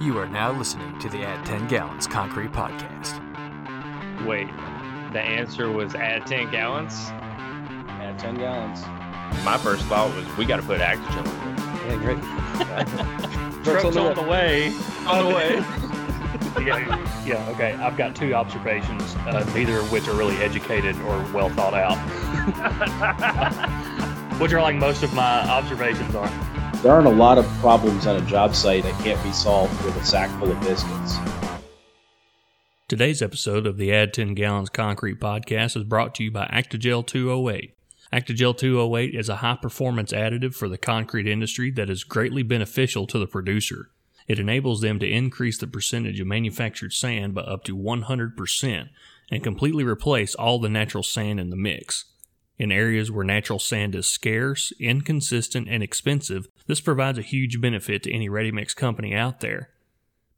You are now listening to the Add 10 Gallons Concrete Podcast. Wait, the answer was add 10 gallons? Add 10 gallons. My first thought was we got to put Actigel on Yeah, great. Truck's on the way. On the way. yeah, yeah, okay. I've got two observations, uh, neither of which are really educated or well thought out. which are like most of my observations are. There aren't a lot of problems on a job site that can't be solved with a sack full of biscuits. Today's episode of the Add 10 Gallons Concrete podcast is brought to you by Actigel 208. Actigel 208 is a high performance additive for the concrete industry that is greatly beneficial to the producer. It enables them to increase the percentage of manufactured sand by up to 100% and completely replace all the natural sand in the mix. In areas where natural sand is scarce, inconsistent, and expensive, this provides a huge benefit to any ready mix company out there.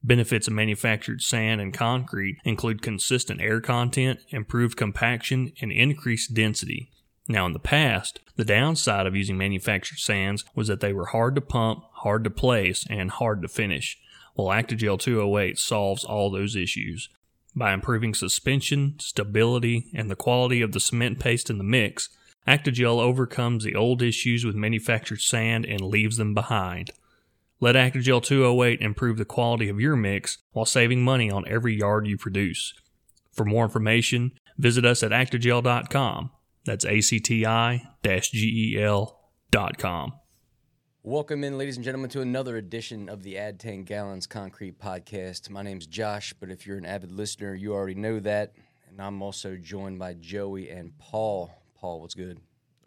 Benefits of manufactured sand and concrete include consistent air content, improved compaction, and increased density. Now, in the past, the downside of using manufactured sands was that they were hard to pump, hard to place, and hard to finish. Well, Actigel 208 solves all those issues. By improving suspension, stability, and the quality of the cement paste in the mix, Actigel overcomes the old issues with manufactured sand and leaves them behind. Let Actigel 208 improve the quality of your mix while saving money on every yard you produce. For more information, visit us at actigel.com. That's A-C-T-I G-E-L dot com. Welcome in, ladies and gentlemen, to another edition of the Add 10 Gallons Concrete Podcast. My name's Josh, but if you're an avid listener, you already know that. And I'm also joined by Joey and Paul. Paul, what's good?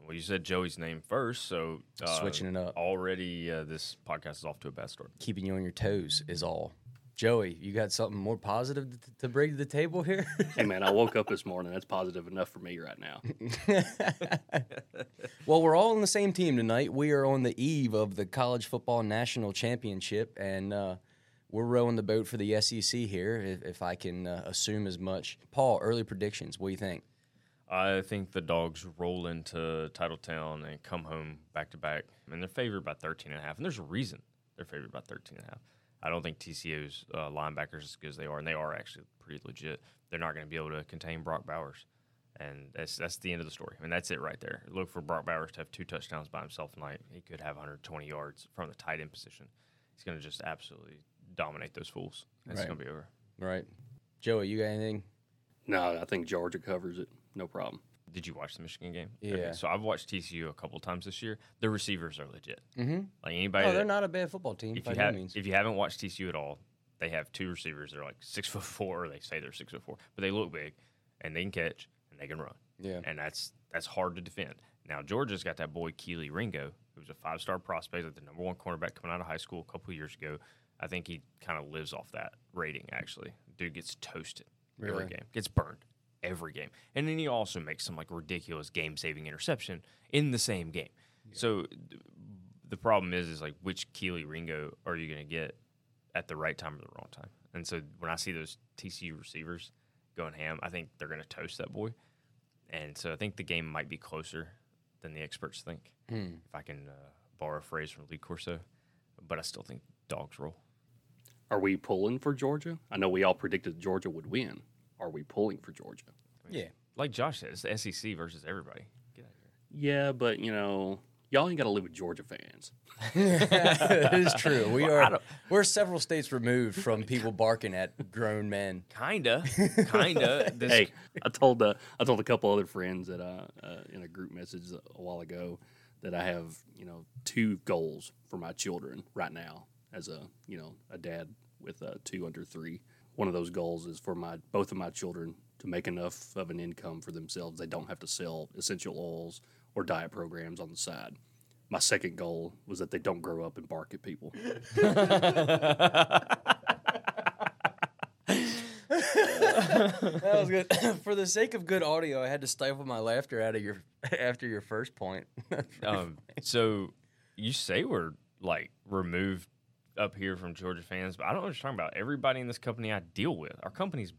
Well, you said Joey's name first, so uh, Switching it up. Already, uh, this podcast is off to a bad start. Keeping you on your toes is all. Joey, you got something more positive to, to bring to the table here? Hey man, I woke up this morning. That's positive enough for me right now. well, we're all on the same team tonight. We are on the eve of the college football national championship, and uh, we're rowing the boat for the SEC here, if, if I can uh, assume as much. Paul, early predictions. What do you think? I think the dogs roll into Titletown and come home back to back. I mean, they're favored by 13 and a half, and there's a reason they're favored by 13 and a half. I don't think TCU's uh, linebackers as good as they are, and they are actually pretty legit. They're not going to be able to contain Brock Bowers, and that's that's the end of the story. I mean, that's it right there. Look for Brock Bowers to have two touchdowns by himself tonight. He could have 120 yards from the tight end position. He's going to just absolutely dominate those fools. It's Right. going to be over. Right. Joey, you got anything? no, I think Georgia covers it. No problem. Did you watch the Michigan game? Yeah. so I've watched TCU a couple times this year. The receivers are legit. Mm-hmm. Like anybody. Oh, that- they're not a bad football team if by you have means. if you haven't watched TCU at all, they have two receivers. They're like six foot four. Or they say they're six foot four, but they look big, and they can catch and they can run. Yeah. and that's that's hard to defend. Now Georgia's got that boy Kelee Ringo, who's a five star prospect, like the number one cornerback coming out of high school a couple of years ago. I think he kind of lives off that rating. Actually, dude gets toasted Really? every game, gets burned every game, and then he also makes some like ridiculous game saving interception in the same game. So th- the problem is, is like which Kelee Ringo are you going to get at the right time or the wrong time? And so when I see those TCU receivers going ham, I think they're going to toast that boy. And so I think the game might be closer than the experts think, Hmm. if I can uh, borrow a phrase from Lee Corso. But I still think dogs roll. Are we pulling for Georgia? I know we all predicted Georgia would win. Are we pulling for Georgia? Yeah. Like Josh said, it's the SEC versus everybody. Get out of Yeah, but you know, y'all ain't got to live with Georgia fans. it is true. We Well, are we're several states removed from people barking at grown men. Kinda, kinda. This, hey, I told uh, I told a couple other friends that uh, uh, in a group message a while ago that I have you know two goals for my children right now as a you know a dad with uh, two under three. One of those goals is for my both of my children to make enough of an income for themselves. They don't have to sell essential oils or diet programs on the side. My second goal was that they don't grow up and bark at people. That was good. For the sake of good audio, I had to stifle my laughter out of your after your first point. um, so you say we're like removed up here from Georgia fans, but I don't know what you're talking about. Everybody in this company I deal with, our company's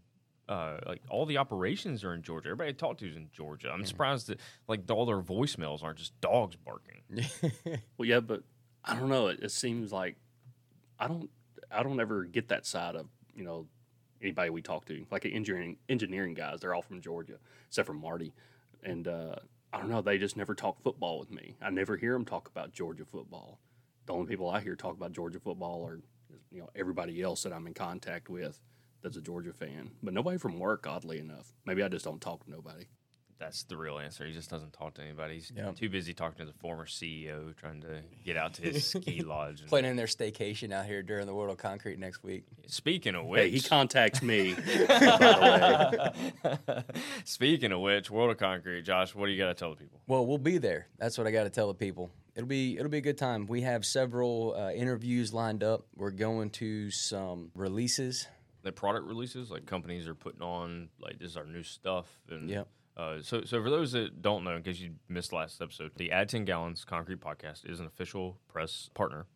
uh, like all the operations are in Georgia. Everybody I talk to is in Georgia. I'm surprised that like all their voicemails aren't just dogs barking. Well, yeah, but I don't know. It, it seems like I don't. I don't ever get that side of you know anybody we talk to, like engineering engineering guys. They're all from Georgia, except for Marty, and uh, I don't know. They just never talk football with me. I never hear them talk about Georgia football. The only people I hear talk about Georgia football are you know everybody else that I'm in contact with that's a Georgia fan, but nobody from work. Oddly enough, maybe I just don't talk to nobody. That's the real answer. He just doesn't talk to anybody. He's Yeah. too busy talking to the former CEO, trying to get out to his ski lodge. and- Planning their staycation out here during the World of Concrete next week. Speaking of which, Hey, he contacts me. by the way. Speaking of which, World of Concrete, Josh, what do you got to tell the people? Well, we'll be there. That's what I got to tell the people. It'll be it'll be a good time. We have several uh, interviews lined up. We're going to some releases. The product releases, like companies are putting on, like this is our new stuff. And yeah. Uh, so, so for those that don't know, in case you missed last episode, the Add 10 Gallons Concrete Podcast is an official press partner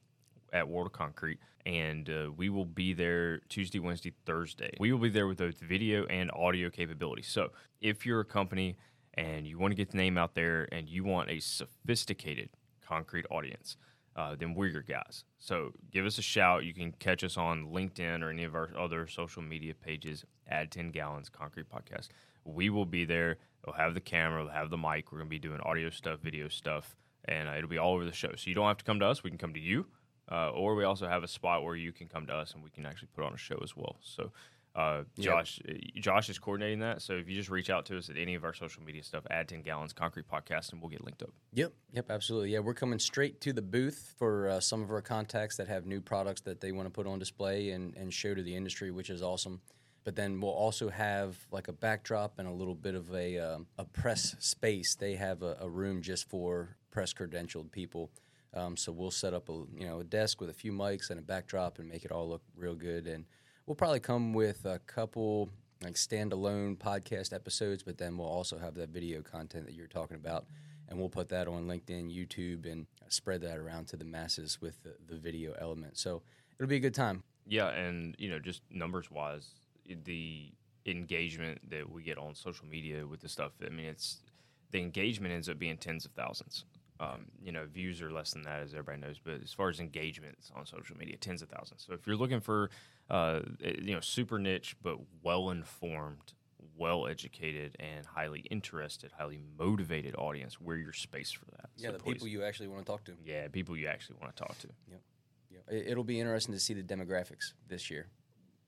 at World of Concrete, and uh, we will be there Tuesday, Wednesday, Thursday. We will be there with both video and audio capability. So, if you're a company and you want to get the name out there and you want a sophisticated concrete audience, uh, then we're your guys. So, give us a shout. You can catch us on LinkedIn or any of our other social media pages. Add 10 Gallons Concrete Podcast. We will be there. We'll have the camera, we'll have the mic. We're going to be doing audio stuff, video stuff, and uh, it'll be all over the show. So, you don't have to come to us. We can come to you. Uh, or we also have a spot where you can come to us and we can actually put on a show as well. So, uh, Josh, uh, Josh is coordinating that. So if you just reach out to us at any of our social media stuff, add ten gallons concrete podcast, and we'll get linked up. Yep, yep, absolutely. Yeah, we're coming straight to the booth for uh, some of our contacts that have new products that they want to put on display and, and show to the industry, which is awesome. But then we'll also have like a backdrop and a little bit of a, um a press space. They have a, a room just for press credentialed people. Um, so we'll set up a you know a desk with a few mics and a backdrop and make it all look real good. And we'll probably come with a couple like standalone podcast episodes, but then we'll also have that video content that you're talking about, and we'll put that on LinkedIn, YouTube, and spread that around to the masses with the, the video element. So it'll be a good time. Yeah, and you know, just numbers wise, the engagement that we get on social media with the stuff. I mean, it's the engagement ends up being tens of thousands. Um, you know, views are less than that, as everybody knows. But as far as engagements on social media, tens of thousands. So if you're looking for, uh, you know, super niche but well informed, well educated, and highly interested, highly motivated audience, we're your space for that. Yeah, So the please- people you actually want to talk to. yeah, people you actually want to talk to. Yeah, it, it'll be interesting to see the demographics this year.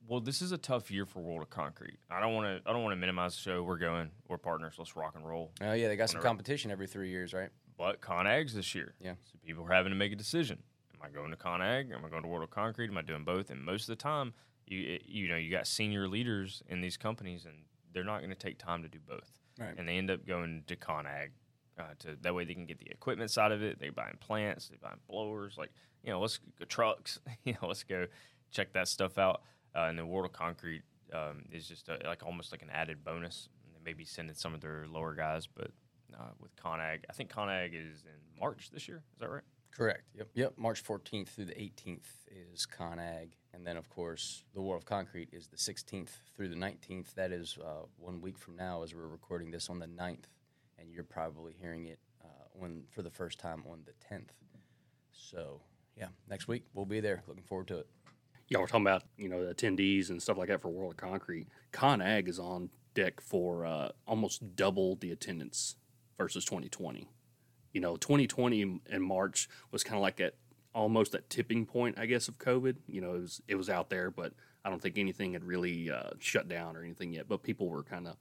Well, this is a tough year for World of Concrete. I don't want to. I don't want to minimize the show. We're going. We're partners. Let's rock and roll. Oh yeah, they got some competition every three years, right? But ConAgs this year. Yeah. So people are having to make a decision. Am I going to ConAg? Am I going to World of Concrete? Am I doing both? And most of the time, you you know you got senior leaders in these companies, and they're not going to take time to do both. Right. And they end up going to ConAg. Uh, to that way they can get the equipment side of it. They're buying plants. they're buying blowers. Like you know, let's go trucks. you know, let's go check that stuff out. Uh, and the World of Concrete um, is just a, like almost like an added bonus. And they may be sending some of their lower guys, but uh, with ConAg, I think ConAg is in March this year. Is that right? Correct. Yep. Yep. March 14th through the 18th is ConAg, and then of course the World of Concrete is the 16th through the 19th. That is uh, one week from now, as we're recording this on the 9th, and you're probably hearing it uh, on for the first time on the 10th. So yeah, next week we'll be there. Looking forward to it. Yeah, we're talking about you know attendees and stuff like that for World of Concrete. ConAg is on deck for uh, almost double the attendance versus 2020. You know, 2020 in- March was kind of like at almost that tipping point, I guess, of COVID. You know, it was it was out there, but I don't think anything had really uh, shut down or anything yet. But people were kind of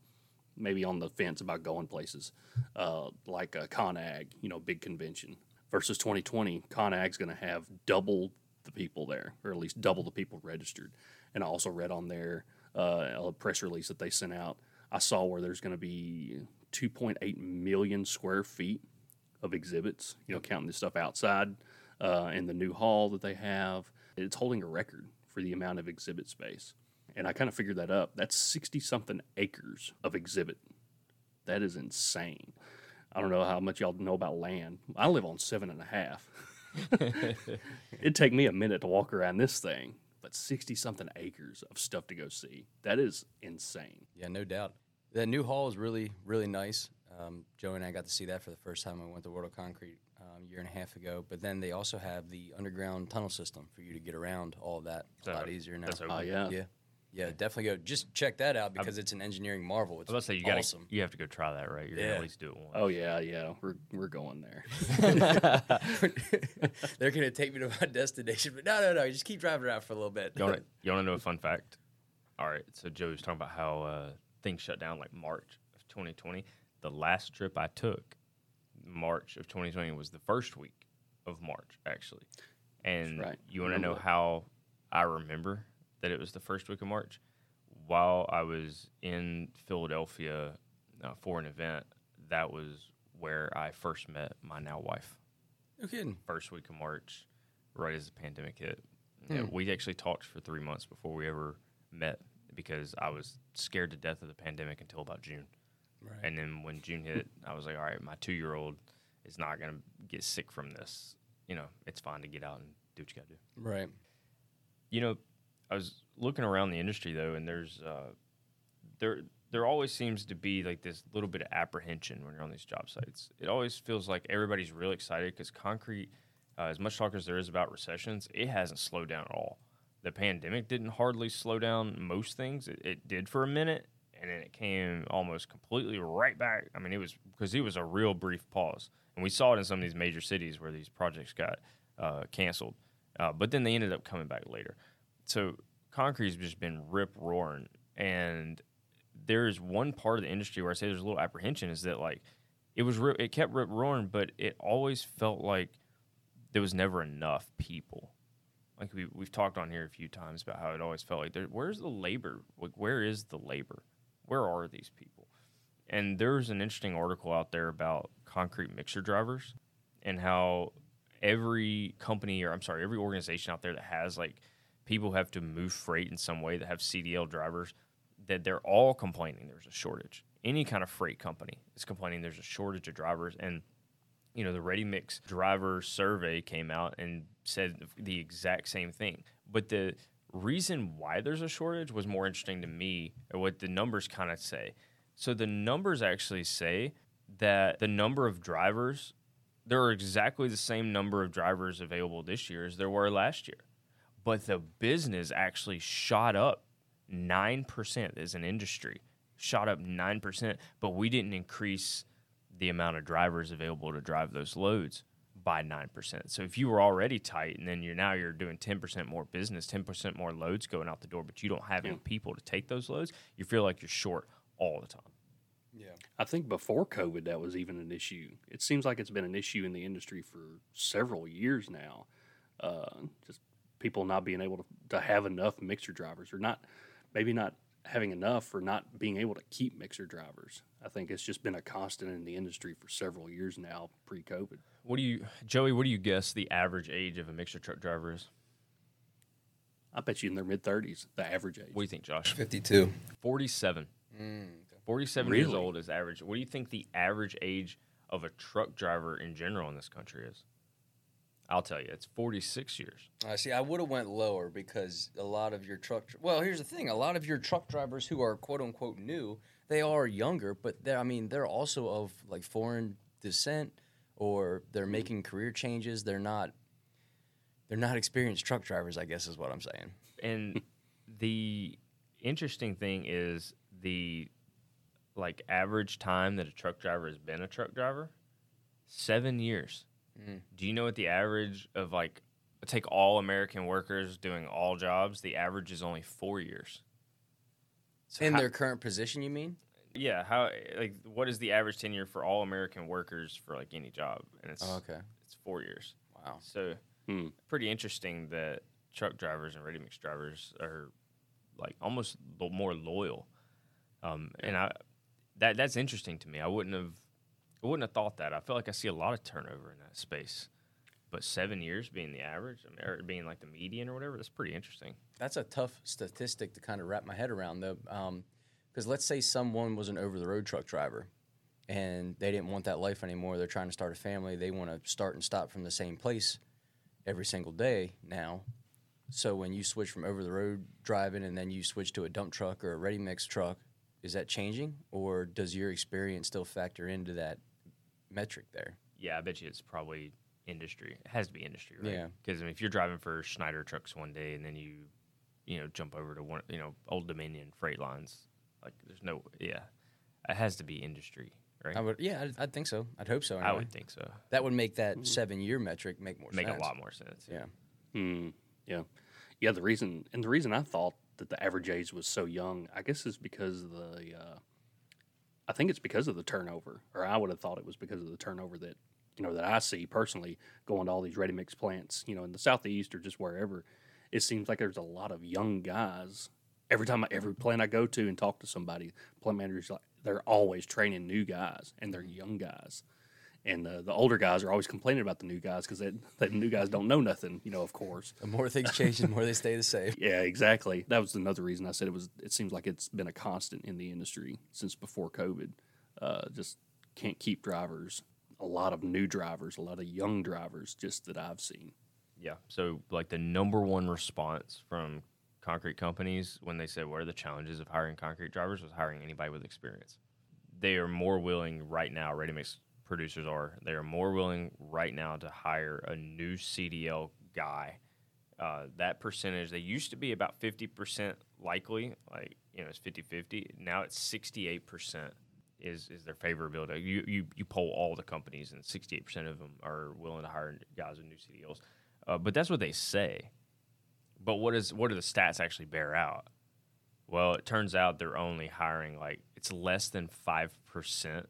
maybe on the fence about going places uh, like uh, ConAg, you know, big convention. Versus 2020, ConAg's going to have double the people there, or at least double the people registered. And I also read on there uh, a press release that they sent out. I saw where there's going to be 2.8 million square feet of exhibits, you know, counting this stuff outside uh, and the new hall that they have. It's holding a record for the amount of exhibit space. And I kind of figured that up. That's 60 something acres of exhibit. That is insane. I don't know how much y'all know about land. I live on seven and a half. It'd take me a minute to walk around this thing, but 60 something acres of stuff to go see. That is insane. Yeah, no doubt. That new hall is really, really nice. Um, Joey and I got to see that for the first time when we went to World of Concrete. Um, a year and a half ago. But then they also have the underground tunnel system for you to get around all of that. It's a So, lot easier now. That's open. yeah. yeah, yeah, definitely go. Just check that out because it's an engineering marvel. It's I was say you got awesome. you have to go try that, right? You're gonna at least do it once. Oh yeah, yeah. We're we're going there. They're gonna take me to my destination, but no, no, no. Just keep driving around for a little bit. You want to you want to know a fun fact? All right, so Joe was talking about how uh, things shut down like March of 2020. The last trip I took, March of 2020, was the first week of March actually. And right. you want to know how I remember that it was the first week of March? While I was in Philadelphia uh, for an event, that was where I first met my now wife no kidding. first week of March, right as the pandemic hit. Yeah, we actually talked for three months before we ever met because I was scared to death of the pandemic until about June. Right. And then when June hit, I was like, all right, my two year old is not going to get sick from this. You know, it's fine to get out and do what you got to do. Right. You know, I was looking around the industry though, and there's uh, there there always seems to be like this little bit of apprehension when you're on these job sites. It always feels like everybody's really excited because concrete, uh, as much talk as there is about recessions, it hasn't slowed down at all. The pandemic didn't hardly slow down most things. It, it did for a minute, and then it came almost completely right back. I mean, it was because it was a real brief pause, and we saw it in some of these major cities where these projects got uh, canceled, uh, but then they ended up coming back later. So concrete's just been rip roaring, and there is one part of the industry where I say there's a little apprehension is that like it was ri- it kept rip roaring, but it always felt like there was never enough people. Like we we've talked on here a few times about how it always felt like there, where's the labor? Like where is the labor? Where are these people? And there's an interesting article out there about concrete mixer drivers and how every company or I'm sorry, every organization out there that has like people have to move freight in some way that have CDL drivers that they're all complaining there's a shortage. Any kind of freight company is complaining there's a shortage of drivers and you know the ready mix driver survey came out and said the exact same thing but the reason why there's a shortage was more interesting to me or what the numbers kind of say. So the numbers actually say that the number of drivers there are exactly the same number of drivers available this year as there were last year. But the business actually shot up 9% as an industry shot up 9% but we didn't increase the amount of drivers available to drive those loads by 9%. So if you were already tight and then you're now you're doing 10% more business, 10% more loads going out the door, but you don't have any people to take those loads, you feel like you're short all the time. Yeah. I think before COVID, that was even an issue. It seems like it's been an issue in the industry for several years now. Uh, just people not being able to, to have enough mixer drivers, or not, maybe not having enough, or not being able to keep mixer drivers. I think it's just been a constant in the industry for several years now, pre-COVID. What do you Joey, what do you guess the average age of a mixture truck driver is? I bet you in their mid thirties, the average age. What do you think, Josh? 52. 47. Mm, 47 years old is average. What do you think the average age of a truck driver in general in this country is? I'll tell you, it's 46 years. I see. I would have went lower because a lot of your truck. Well, here's the thing: a lot of your truck drivers who are quote unquote new, they are younger, but they're. I mean, they're also of like foreign descent, or they're mm-hmm. making career changes. They're not. They're not experienced truck drivers. I guess is what I'm saying. and the interesting thing is the like average time that a truck driver has been a truck driver seven years mm-hmm. do you know what the average of like take all american workers doing all jobs the average is only four years so In how- their current position, you mean? yeah how like what is the average tenure for all american workers for like any job and it's Oh, okay. it's four years Wow. so Hmm. pretty interesting that truck drivers and ready mix drivers are like almost lo- more loyal. Um, and I that that's interesting to me. I wouldn't have I wouldn't have thought that. I feel like I see a lot of turnover in that space. But seven years being the average, or being like the median or whatever, that's pretty interesting. That's a tough statistic to kind of wrap my head around, though. Um, because let's say someone was an over the road truck driver and they didn't want that life anymore. They're trying to start a family. They want to start and stop from the same place every single day now. So when you switch from over the road driving and then you switch to a dump truck or a ready mix truck, is that changing or does your experience still factor into that metric there? Yeah, I bet you it's probably industry. It has to be industry, right? Yeah. Because I mean, if you're driving for Schneider trucks one day and then you, you know, jump over to one, you know, Old Dominion freight lines, like there's no, yeah, it has to be industry, right? I would, yeah, I'd, I'd think so. I'd hope so. I would think so. That would make that seven-year metric make more Make sense. a lot more sense. Yeah. Hmm. Yeah. Yeah. The reason and the reason I thought that the average age was so young, I guess, is because of the. Uh, I think it's because of the turnover, or I would have thought it was because of the turnover that you know that I see personally going to all these ready mix plants, you know, in the southeast or just wherever. It seems like there's a lot of young guys. Every time I, every plant I go to and talk to somebody, plant managers like they're always training new guys and they're young guys. And the, the older guys are always complaining about the new guys because the new guys don't know nothing, you know, of course. The more things change, the more they stay the same. Yeah, exactly. That was another reason I said it was. It seems like it's been a constant in the industry since before COVID. Uh, just can't keep drivers. A lot of new drivers, a lot of young drivers, just that I've seen. Yeah. So, like the number one response from concrete companies when they said, "What are the challenges of hiring concrete drivers?" was hiring anybody with experience. They are more willing right now. Ready mix producers are. They are more willing right now to hire a new CDL guy. Uh, that percentage they used to be about 50% likely like you know it's 50-50 now it's 68% is is their favorability you, you you poll all the companies and 68% of them are willing to hire guys with new cdls uh, but that's what they say but what is what do the stats actually bear out well it turns out they're only hiring like it's less than 5%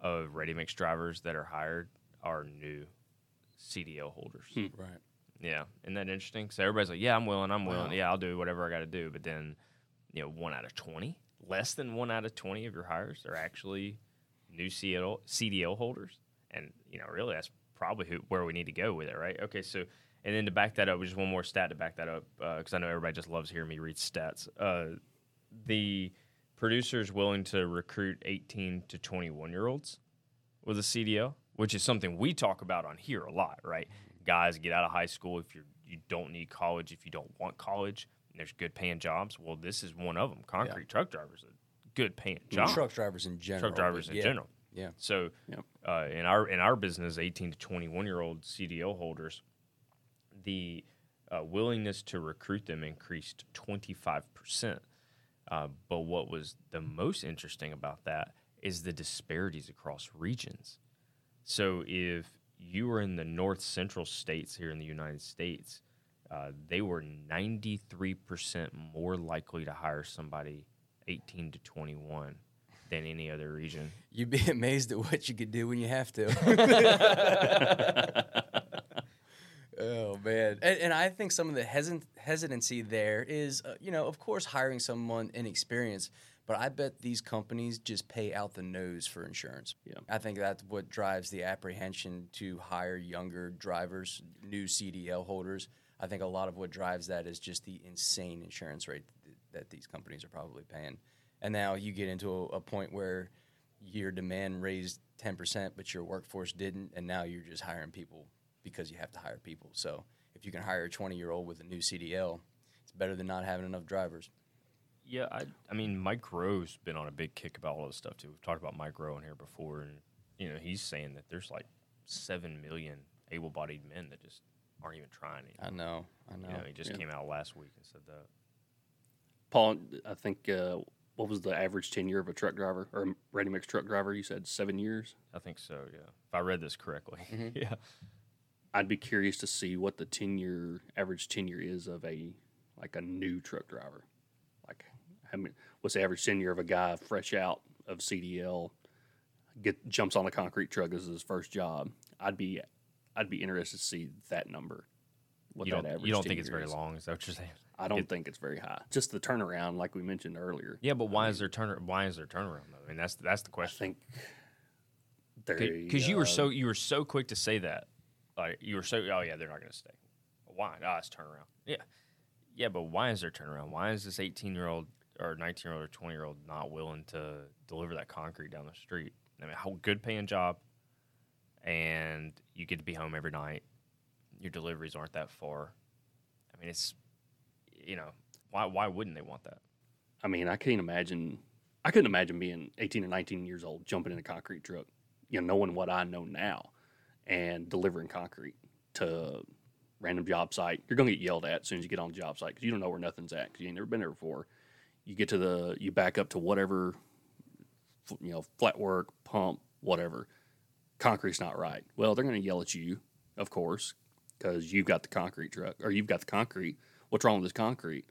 of ready mix drivers that are hired are new cdl holders Right. yeah, isn't that interesting? So everybody's like, "Yeah, I'm willing. I'm willing. Yeah, I'll do whatever I got to do." But then, you know, one out of twenty, less than one out of twenty of your hires are actually new CDL, CDL holders, and you know, really, that's probably who, where we need to go with it, right? Okay, so and then to back that up, just one more stat to back that up, because I know everybody just loves hearing me read stats. Uh, the producers willing to recruit 18 to 21 year olds with a CDL, which is something we talk about on here a lot, right? Guys get out of high school if you're you don't need college, if you don't want college, there's good paying jobs. Well, this is one of them. Concrete truck drivers, a good paying job. Truck drivers in general. Truck drivers in yeah. general. Yeah. So Yep. uh, in our in our business, 18 to 21 year old CDL holders, the uh, willingness to recruit them increased 25 percent. Uh, but what was the most interesting about that is the disparities across regions. So if you were in the north central states here in the United States, uh, they were 93% more likely to hire somebody 18 to 21 than any other region. You'd be amazed at what you could do when you have to. oh man, and, and I think some of the hesit- hesitancy there is, uh, you know, of course, hiring someone inexperienced, but I bet these companies just pay out the nose for insurance. Yeah. I think that's what drives the apprehension to hire younger drivers, new CDL holders. I think a lot of what drives that is just the insane insurance rate th- that these companies are probably paying. And now you get into a, a point where your demand raised 10%, but your workforce didn't, and now you're just hiring people because you have to hire people. So if you can hire a 20 year old with a new CDL, it's better than not having enough drivers. Yeah, I, I mean, Mike Rowe's been on a big kick about all this stuff too. We've talked about Mike Rowe in here before, and you know, he's saying that there's like seven million able-bodied men that just aren't even trying. I know, I know. You know, he just Yeah. came out last week and said that. Paul, I think uh, what was the average tenure of a truck driver or a ready mix truck driver? You said seven years. I think so. Yeah, if I read this correctly. yeah. I'd be curious to see what the tenure average tenure is of a like a new truck driver. Like, how many, what's the average tenure of a guy fresh out of CDL get jumps on a concrete truck as his first job? I'd be I'd be interested to see that number. What You that don't, average you don't think it's very is. long? Is that what you're saying? I don't think it's very high. Just the turnaround, like we mentioned earlier. Yeah, but why is there turn? Why is there turnaround though? I mean, that's that's the question. I think because you were uh, so you were so quick to say that, like you were so oh yeah they're not going to stay. Why? Ah, it's turnaround. Yeah, yeah, but why is there turnaround? Why is this eighteen year old or nineteen year old or twenty year old not willing to deliver that concrete down the street? I mean, how good paying job, and you get to be home every night. Your deliveries aren't that far. I mean, it's you know why why wouldn't they want that? I mean, I can't imagine. I couldn't imagine being 18 or 19 years old jumping in a concrete truck, you know, knowing what I know now, and delivering concrete to random job site. You're to get yelled at as soon as you get on the job site because you don't know where nothing's at because you ain't never been there before. You get to the, you back up to whatever, you know, flat work, pump, whatever. Concrete's not right. Well, they're going to yell at you, of course, because you've got the concrete truck or you've got the concrete. What's wrong with this concrete?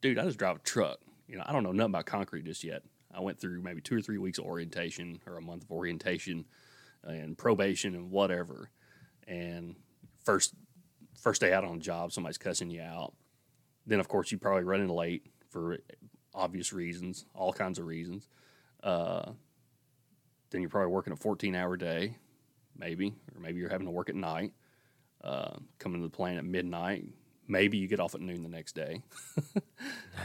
Dude, I just drive a truck. You know, I don't know nothing about concrete just yet. I went through maybe two or three weeks of orientation or a month of orientation and probation and whatever. And first first day out on the job, somebody's cussing you out. Then of course you probably running late for obvious reasons, all kinds of reasons. Uh, then you're probably working a 14 hour day, maybe, or maybe you're having to work at night. Uh, coming to the plant at midnight. Maybe you get off at noon the next day. if,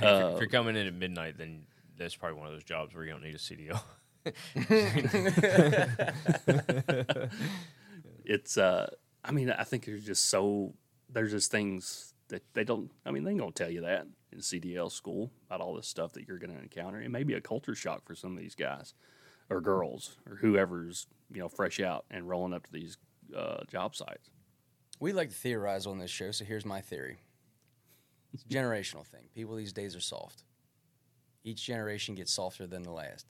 you're, if you're coming in at midnight, then that's probably one of those jobs where you don't need a CDL. it's uh I mean, I think there's just so there's just things that they don't I mean, they ain't gonna tell you that in CDL school about all this stuff that you're gonna encounter. It may be a culture shock for some of these guys or girls or whoever's, you know, fresh out and rolling up to these uh, job sites. We like to theorize on this show, so here's my theory. It's a generational thing. People these days are soft. Each generation gets softer than the last.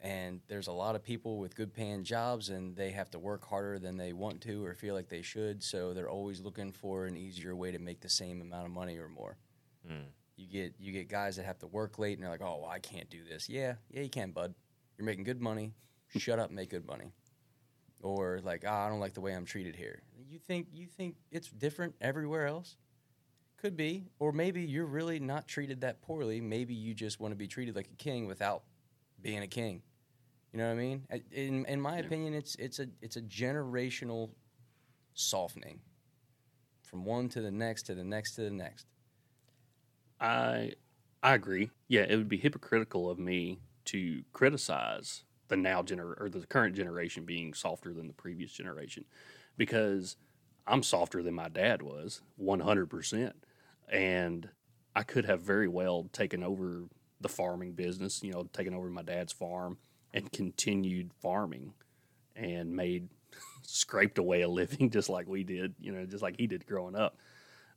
And there's a lot of people with good paying jobs and they have to work harder than they want to or feel like they should, so they're always looking for an easier way to make the same amount of money or more. You get you get guys that have to work late and they're like, "Oh, well, I can't do this." Yeah, yeah, you can, bud. You're making good money. Shut up, make good money. Or like, "Ah, I don't like the way I'm treated here." You think you think it's different everywhere else? Could be, or maybe you're really not treated that poorly. Maybe you just want to be treated like a king without being a king. You know what I mean? In in my opinion, it's it's a it's a generational softening from one to the next to the next to the next. I I agree. Yeah, it would be hypocritical of me to criticize the now gener or the current generation being softer than the previous generation because I'm softer than my dad was, 100%. And I could have very well taken over the farming business, you know, taken over my dad's farm and continued farming and made scraped away a living just like we did, you know, just like he did growing up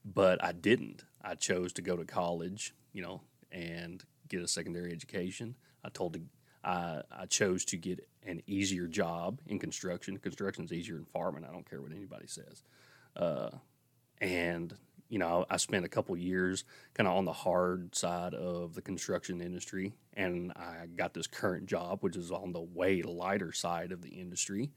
but I didn't. I chose to go to college, you know, and get a secondary education. I told to, I I chose to get an easier job in construction. Construction is easier than farming. I don't care what anybody says. Uh, and you know, I spent a couple years kind of on the hard side of the construction industry, and I got this current job, which is on the way lighter side of the industry.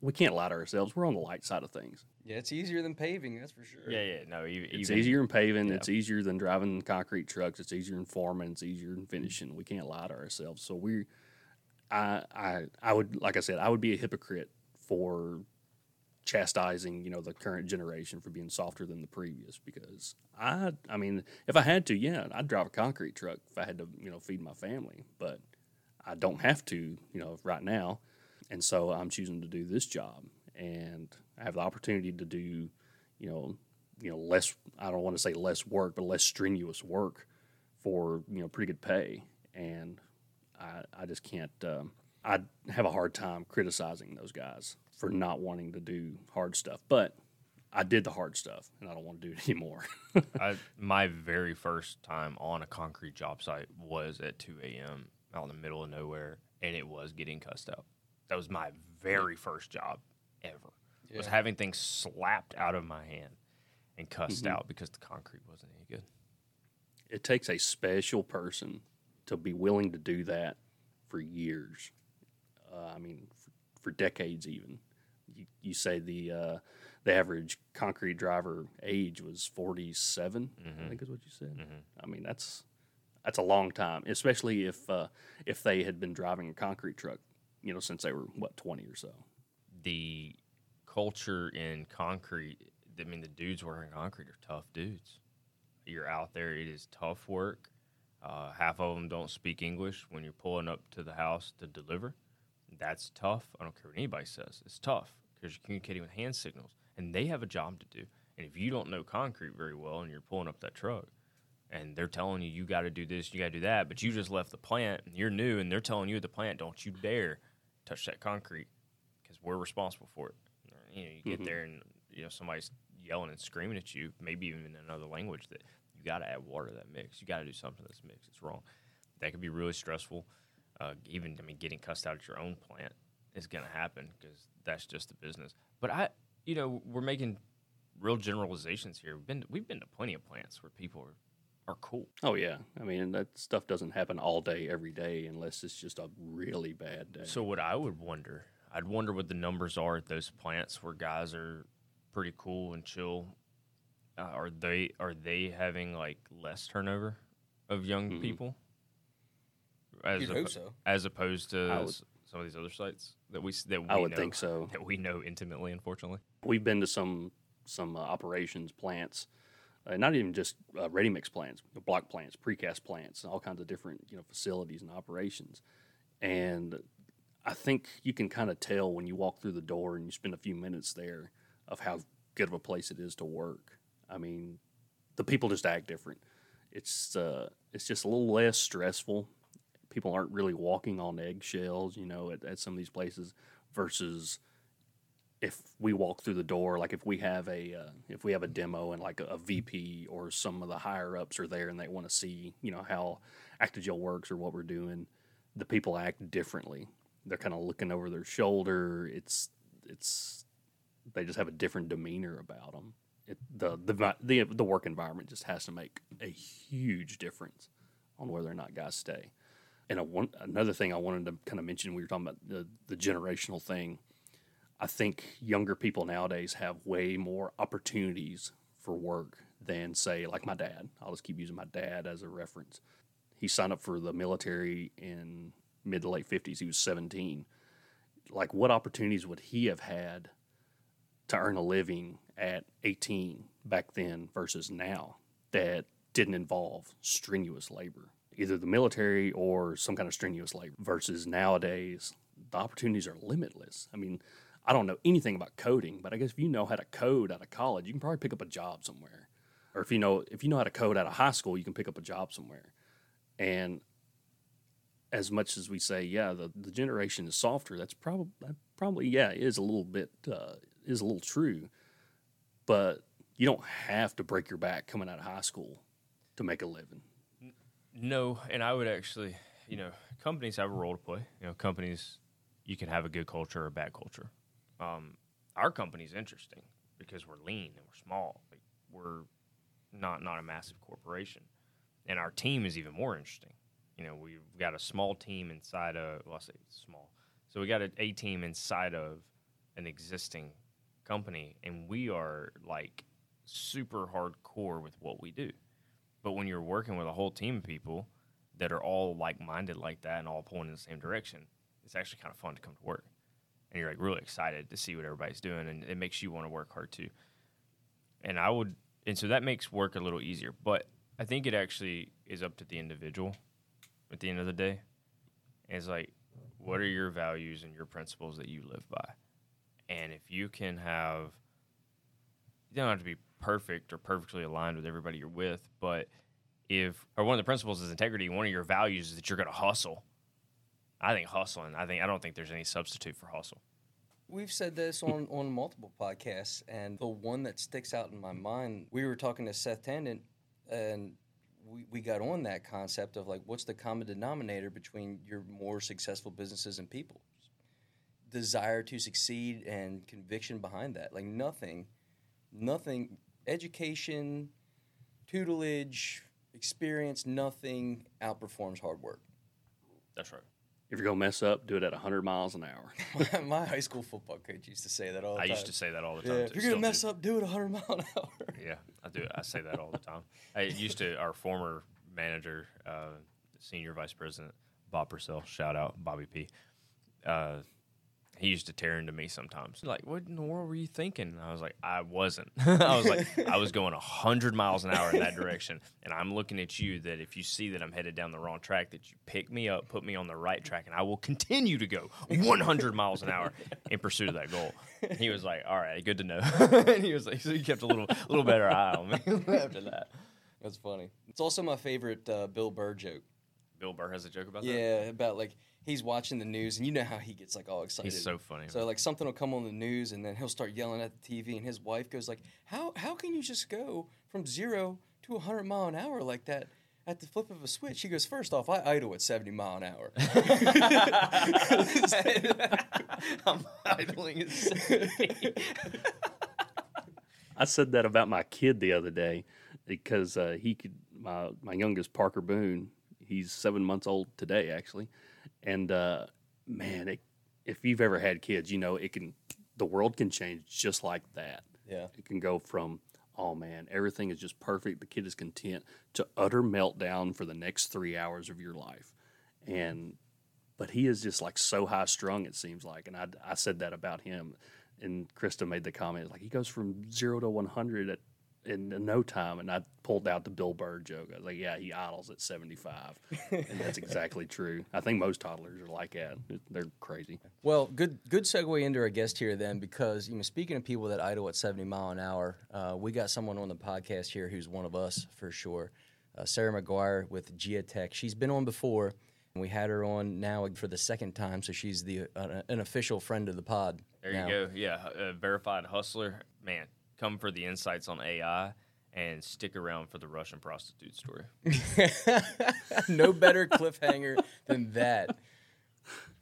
We can't lie to ourselves. We're on the light side of things. Yeah, it's easier than paving, that's for sure. Yeah, yeah, no, e- It's even easier than paving. yeah. It's easier than driving concrete trucks. It's easier than farming. It's easier than mm-hmm. finishing. We can't lie to ourselves. So we, I, I, I would, like I said, I would be a hypocrite for chastising, you know, the current generation for being softer than the previous because I, I mean, if I had to, yeah, I'd drive a concrete truck if I had to, you know, feed my family, but I don't have to, you know, right now. And so I'm choosing to do this job and I have the opportunity to do, you know, you know, less, I don't want to say less work, but less strenuous work for, you know, pretty good pay. And I, I just can't, um, I have a hard time criticizing those guys for not wanting to do hard stuff. But I did the hard stuff and I don't want to do it anymore. I, my very first time on a concrete job site was at 2 a.m. out in the middle of nowhere, and it was getting cussed out. That was my very first job ever. Was having things slapped out of my hand and cussed out because the concrete wasn't any good. it takes a special person to be willing to do that for years. Uh, I mean, for, for decades even. You, you say the uh, the average concrete driver age was forty I think is what you said. I mean, that's that's a long time, especially if uh, if they had been driving a concrete truck, you know, since they were what twenty or so. The culture in concrete, I mean, the dudes working concrete are tough dudes. You're out there, it is tough work. Uh, half of them don't speak English when you're pulling up to the house to deliver. That's tough. I don't care what anybody says. It's tough because you're communicating with hand signals, and they have a job to do. And if you don't know concrete very well and you're pulling up that truck, and they're telling you you got to do this, you got to do that, but you just left the plant and you're new, and they're telling you at the plant, don't you dare touch that concrete because we're responsible for it. You know, you get there and you know somebody's yelling and screaming at you, maybe even in another language that you got to add water to that mix. You got to do something that's mixed. It's wrong. That could be really stressful. Uh, even I mean, getting cussed out at your own plant is going to happen because that's just the business. But I, you know, we're making real generalizations here. We've been we've been to plenty of plants where people are are cool. Oh yeah, I mean that stuff doesn't happen all day every day unless it's just a really bad day. So what I would wonder, I'd wonder what the numbers are at those plants where guys are pretty cool and chill. Uh, are they are they having like less turnover of young Mhm. people? As You'd hope so. as opposed to would- s- some of these other sites that we that we I would know, think so. that we know intimately. Unfortunately, We've been to some some uh, operations plants, uh, not even just uh, ready mix plants, block plants, precast plants, and all kinds of different you know facilities and operations. And I think you can kind of tell when you walk through the door and you spend a few minutes there of how good of a place it is to work. I mean, the people just act different. It's uh, it's just a little less stressful. People aren't really walking on eggshells, you know, at, at some of these places versus if we walk through the door, like if we have a uh, if we have a demo and like a, a VP or some of the higher ups are there and they want to see you know how Actigel works or what we're doing, the people act differently. They're kind of looking over their shoulder. It's it's they just have a different demeanor about them. It, the, the the the work environment just has to make a huge difference on whether or not guys stay. And a one, another thing I wanted to kind of mention, we were talking about the, the generational thing. I think younger people nowadays have way more opportunities for work than, say, like my dad. I'll just keep using my dad as a reference. He signed up for the military in mid to late 50s. He was 17. Like, what opportunities would he have had to earn a living at 18 back then versus now that didn't involve strenuous labor? Either the military or some kind of strenuous labor versus nowadays, the opportunities are limitless. I mean, I don't know anything about coding, but I guess if you know how to code out of college, you can probably pick up a job somewhere. Or if you know if you know how to code out of high school, you can pick up a job somewhere. And as much as we say, yeah, the, the generation is softer, that's probably that probably yeah is a little bit uh, is a little true. But you don't have to break your back coming out of high school to make a living. no. And I would actually, you know, companies have a role to play. You know, companies you can have a good culture or a bad culture. Um, our company's interesting because we're lean and we're small. Like we're not not a massive corporation, and our team is even more interesting. You know, we've got a small team inside of well, I say small, so we got a, a team inside of an existing company, and we are like super hardcore with what we do. But when you're working with a whole team of people that are all like minded like that and all pulling in the same direction, it's actually kind of fun to come to work. And you're like really excited to see what everybody's doing and it makes you want to work hard too. And I would and so that makes work a little easier. But I think it actually is up to the individual at the end of the day. And it's like, what are your values and your principles that you live by? And if you can have you don't have to be perfect or perfectly aligned with everybody you're with, but if or one of the principles is integrity, one of your values is that you're going to hustle. I think hustling. I think I don't think there's any substitute for hustle. We've said this on, on multiple podcasts, and the one that sticks out in my mind, we were talking to Seth Tandon, and we, we got on that concept of like, what's the common denominator between your more successful businesses and people? Desire to succeed and conviction behind that. Like, nothing, nothing, education, tutelage, experience, nothing outperforms hard work. That's right. If you're gonna mess up, do it at 100 miles an hour. my, my high school football coach used to say that all the I time. I used to say that all the time. yeah, if you're gonna mess do. up, do it 100 mile an hour. Yeah, I do. I say that all the time. I used to. Our former manager, uh, senior vice president Bob Purcell, shout out Bobby P. Uh, he used to tear into me sometimes. Like, what in the world were you thinking? And I was like, I wasn't. I was like, I was going hundred miles an hour in that direction, and I'm looking at you. That if you see that I'm headed down the wrong track, that you pick me up, put me on the right track, and I will continue to go 100 miles an hour in pursuit of that goal. And He was like, "All right, good to know." and he was like, so he kept a little, little better eye on me after that. That's funny. It's also my favorite uh, Bill Burr joke. Bill Burr has a joke about that. Yeah, about like he's watching the news, and you know how he gets like all excited. He's so funny. So like something will come on the news, and then he'll start yelling at the TV, and his wife goes like, "How how can you just go from zero to 100 mile an hour like that?" At the flip of a switch, he goes. First off, I idle at seventy mile an hour. I'm idling at 70. I said that about my kid the other day because uh, he could. My my youngest Parker Boone, he's seven months old today actually, and uh, man, it, if you've ever had kids, you know it can. The world can change just like that. Yeah. It can go from oh man, everything is just perfect. The kid is content to utter meltdown for the next three hours of your life, and but he is just like so high strung. It seems like, and I I said that about him and Krista made the comment like he goes from zero to one hundred at in no time, and I pulled out the Bill Burr joke. I was like, "Yeah, he idles at seventy five, and that's exactly true. I think most toddlers are like that; they're crazy. Well, good good segue into our guest here then, because you know, speaking of people that idle at seventy mile an hour, uh, we got someone on the podcast here who's one of us for sure. Uh, Sarah McGuire with Giatec. She's been on before. We had her on now for the second time, so she's the uh, an official friend of the pod. There now. you go. Yeah, a verified hustler. Man, come for the insights on AI and stick around for the Russian prostitute story. no better cliffhanger than that.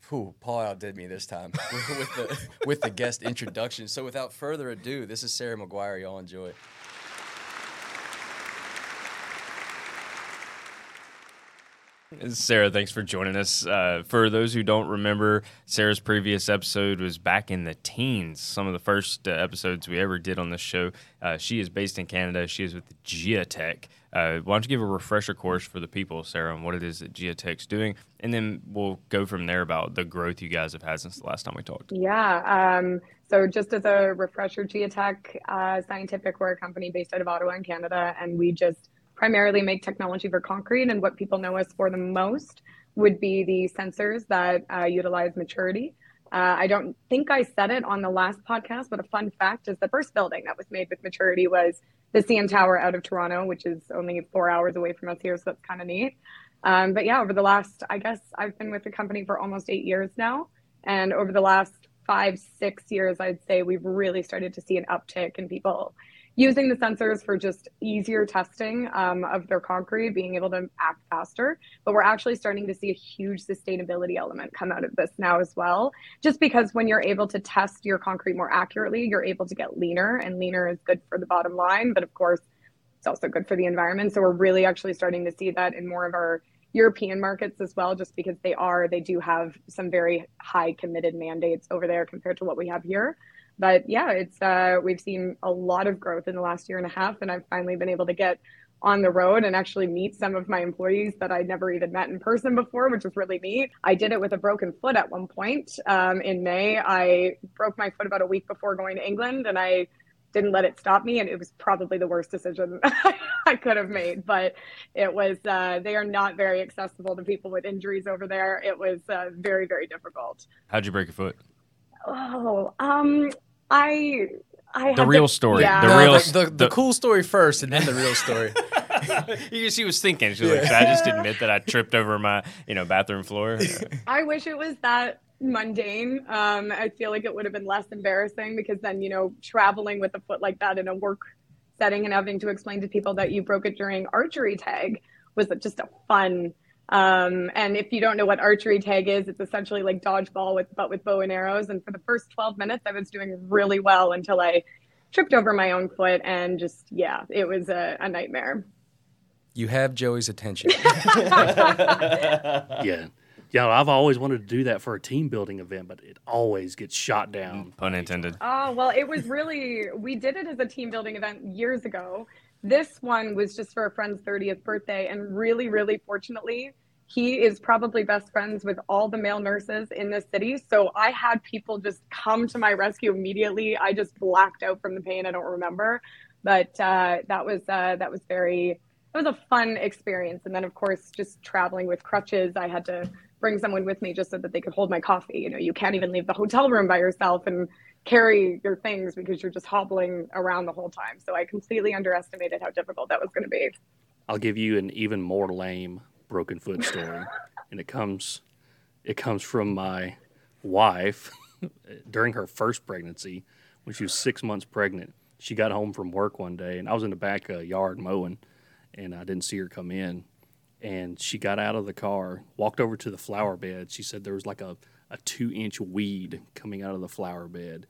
Whew, Paul outdid me this time with the with the guest introduction. So without further ado, this is Sarah McGuire. Y'all enjoy. Sarah, thanks for joining us. Uh, for those who don't remember, Sarah's previous episode was back in the teens, some of the first uh, episodes we ever did on this show. Uh, she is based in Canada. She is with Giatec. Uh, why don't you give a refresher course for the people, Sarah, on what it is that Giatec's doing? And then we'll go from there about the growth you guys have had since the last time we talked. Yeah. Um, so, just as a refresher, Giatec uh, Scientific, we're a company based out of Ottawa in Canada, and we just primarily make technology for concrete. And what people know us for the most would be the sensors that uh, utilize maturity. Uh, I don't think I said it on the last podcast, but a fun fact is the first building that was made with maturity was the CN Tower out of Toronto, which is only four hours away from us here. So that's kind of neat. Um, but yeah, over the last, I guess I've been with the company for almost eight years now. And over the last five, six years, I'd say we've really started to see an uptick in people using the sensors for just easier testing um, of their concrete, being able to act faster. But we're actually starting to see a huge sustainability element come out of this now as well. Just because when you're able to test your concrete more accurately, you're able to get leaner, and leaner is good for the bottom line. But of course, it's also good for the environment. So we're really actually starting to see that in more of our European markets as well, just because they are, they do have some very high committed mandates over there compared to what we have here but yeah, it's uh, we've seen a lot of growth in the last year and a half, and I've finally been able to get on the road and actually meet some of my employees that I'd never even met in person before, which was really neat. I did it with a broken foot at one point um, in May. I broke my foot about a week before going to England, and I didn't let it stop me and it was probably the worst decision i could have made but it was uh, they are not very accessible to people with injuries over there it was uh, very very difficult how'd you break your foot oh um I I the real story. Yeah. The No, real the, the, the cool story first, and then the real story. you, she was thinking. She was like, "Should I just admit that I tripped over my, you know, bathroom floor?" I wish it was that mundane. Um, I feel like it would have been less embarrassing because then, you know, traveling with a foot like that in a work setting and having to explain to people that you broke it during archery tag was just a fun um, and if you don't know what archery tag is, it's essentially like dodgeball with but with bow and arrows. And for the first 12 minutes, I was doing really well until I tripped over my own foot and just yeah, it was a, a nightmare. You have Joey's attention. yeah. Yeah, I've always wanted to do that for a team building event, but it always gets shot down. Pun intended. Oh, well, it was really, we did it as a team building event years ago. This one was just for a friend's 30th birthday. And really, really fortunately, he is probably best friends with all the male nurses in this city. So I had people just come to my rescue immediately. I just blacked out from the pain. I don't remember, but uh, that was uh, that was very it was a fun experience. And then of course, just traveling with crutches, I had to bring someone with me just so that they could hold my coffee. You know, you can't even leave the hotel room by yourself and carry your things because you're just hobbling around the whole time. So I completely underestimated how difficult that was going to be. I'll give you an even more lame broken foot story, and it comes it comes from my wife during her first pregnancy when she was six months pregnant. She got home from work one day, and I was in the back uh, yard mowing, and I didn't see her come in. And she got out of the car, walked over to the flower bed. She said there was like a, a two inch weed coming out of the flower bed.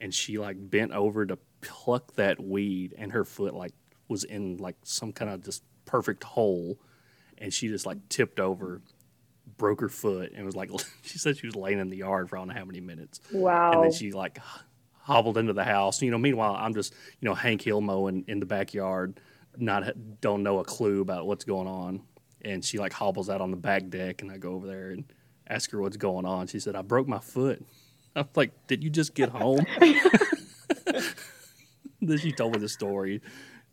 And she like bent over to pluck that weed, and her foot like was in like some kind of just perfect hole. And she just like tipped over, broke her foot, and was like, she said she was laying in the yard for I don't know how many minutes. Wow. And then she like hobbled into the house. You know, meanwhile, I'm just, you know, Hank Hill mowing in the backyard, not don't know a clue about what's going on. And she like hobbles out on the back deck, and I go over there and ask her what's going on. She said, "I broke my foot." I'm like, "Did you just get home?" then she told me the story,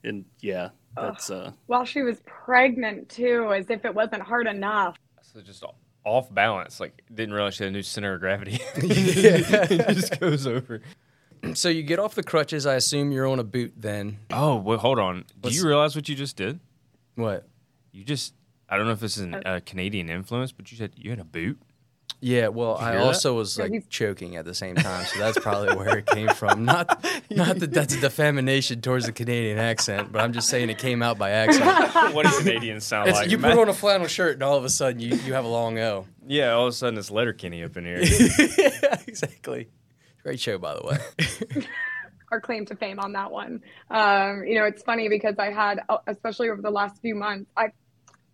and yeah, that's uh, While she was pregnant too, as if it wasn't hard enough. So just off balance. Like didn't realize she had a new center of gravity. it just goes over. So you get off the crutches. I assume you're on a boot then. Oh, well, hold on. Do What's- you realize what you just did? What? You just I don't know if this is Uh, a uh, Canadian influence, but you said you had a boot. Yeah, well, I hear that? also was like he's- choking at the same time, so that's probably where it came from. Not, not that that's a defamation towards the Canadian accent, but I'm just saying it came out by accident. what do Canadians sound It's, like? you put on a flannel shirt, and all of a sudden you, you have a long O. yeah, all of a sudden it's Letterkenny up in here. yeah, exactly. Great show, by the way. our claim to fame on that one. Um, you know, it's funny because I had, uh, especially over the last few months, I,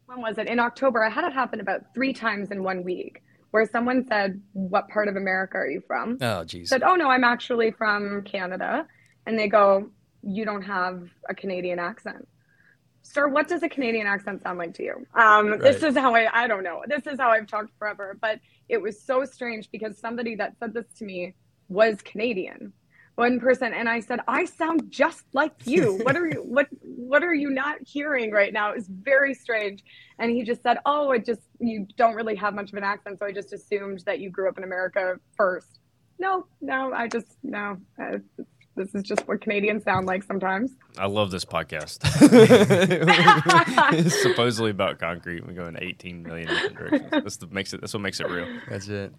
when was it? In October, I had it happen about three times in one week where someone said, What part of America are you from? Oh, jeez. said, Oh, no, I'm actually from Canada. And they go, You don't have a Canadian accent. Sir, what does a Canadian accent sound like to you? Um, This is how I, I don't know. This is how I've talked forever. But it was so strange because somebody that said this to me was Canadian. One person and I said, I sound just like you. What are you what what are you not hearing right now? It was very strange. And he just said, Oh, it just you don't really have much of an accent, so I just assumed that you grew up in America first. No, no, I just no. Uh, this is just what Canadians sound like sometimes. I love this podcast. it's supposedly about concrete. We go in 18 million different directions. That's the makes it. That's what makes it real. That's it.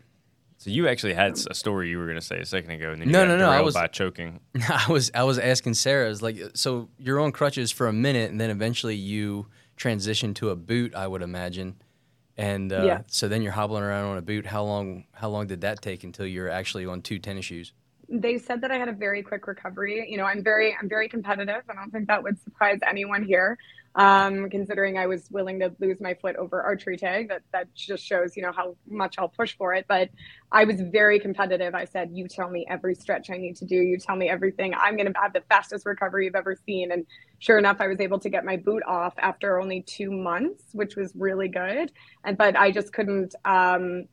So you actually had a story you were going to say a second ago, and then you No, got no, no, I was- by choking. I was I was asking Sarah, I was like, so you're on crutches for a minute, and then eventually you transition to a boot, I would imagine, and uh, Yeah. so then you're hobbling around on a boot. How long how long did that take until you're actually on two tennis shoes? they said that I had a very quick recovery. You know, I'm very I'm very competitive. I don't think that would surprise anyone here. Um, considering I was willing to lose my foot over archery tag, that that just shows you know how much I'll push for it. But I was very competitive. I said, "You tell me every stretch I need to do. You tell me everything. I'm going to have the fastest recovery you've ever seen." And sure enough, I was able to get my boot off after only two months, which was really good. And but I just couldn't. Um,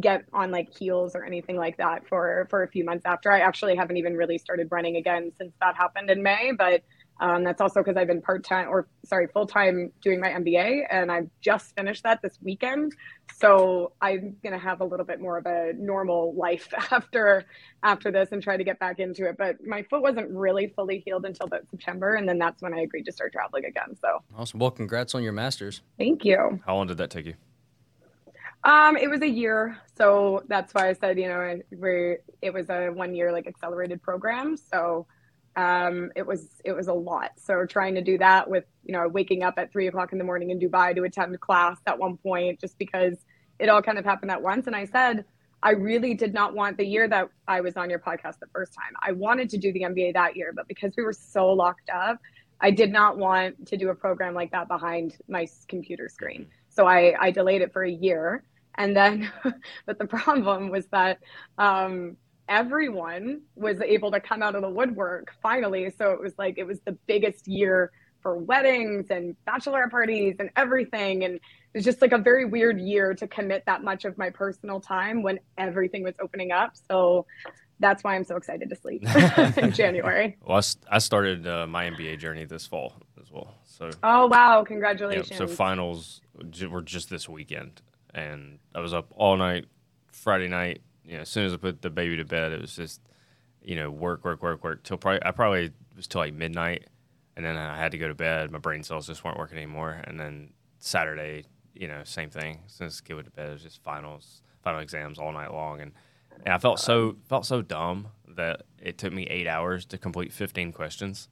get on like heels or anything like that for for a few months after. I actually haven't even really started running again since that happened in May, but um, that's also because I've been part time or sorry full time doing my MBA, and I've just finished that this weekend. So I'm gonna have a little bit more of a normal life after after this and try to get back into it. But my foot wasn't really fully healed until about September, and then that's when I agreed to start traveling again. So Awesome. Well, congrats on your masters. thank you. How long did that take you? Um, it was a year, so that's why I said, you know, we it was a one year like accelerated program. So, um, it was it was a lot. So trying to do that with you know waking up at three o'clock in the morning in Dubai to attend class at one point, just because it all kind of happened at once. And I said, I really did not want the year that I was on your podcast the first time. I wanted to do the MBA that year, but because we were so locked up, I did not want to do a program like that behind my computer screen. So I, I delayed it for a year. And then, but the problem was that um, everyone was able to come out of the woodwork finally. So it was like, it was the biggest year for weddings and bachelor parties and everything. And it was just like a very weird year to commit that much of my personal time when everything was opening up. So that's why I'm so excited to sleep in January. Well, I started uh, my MBA journey this fall as well. So Oh, wow. yeah, Congratulations. so finals were just this weekend, and I was up all night Friday night. You know, as soon as I put the baby to bed, it was just you know work, work, work, work till probably I probably was till like midnight, and then I had to go to bed. My brain cells just weren't working anymore, and then Saturday, you know, same thing. As soon as the went to bed, it was just finals, final exams all night long, and, and I felt so felt so dumb that it took me eight hours to complete 15 questions,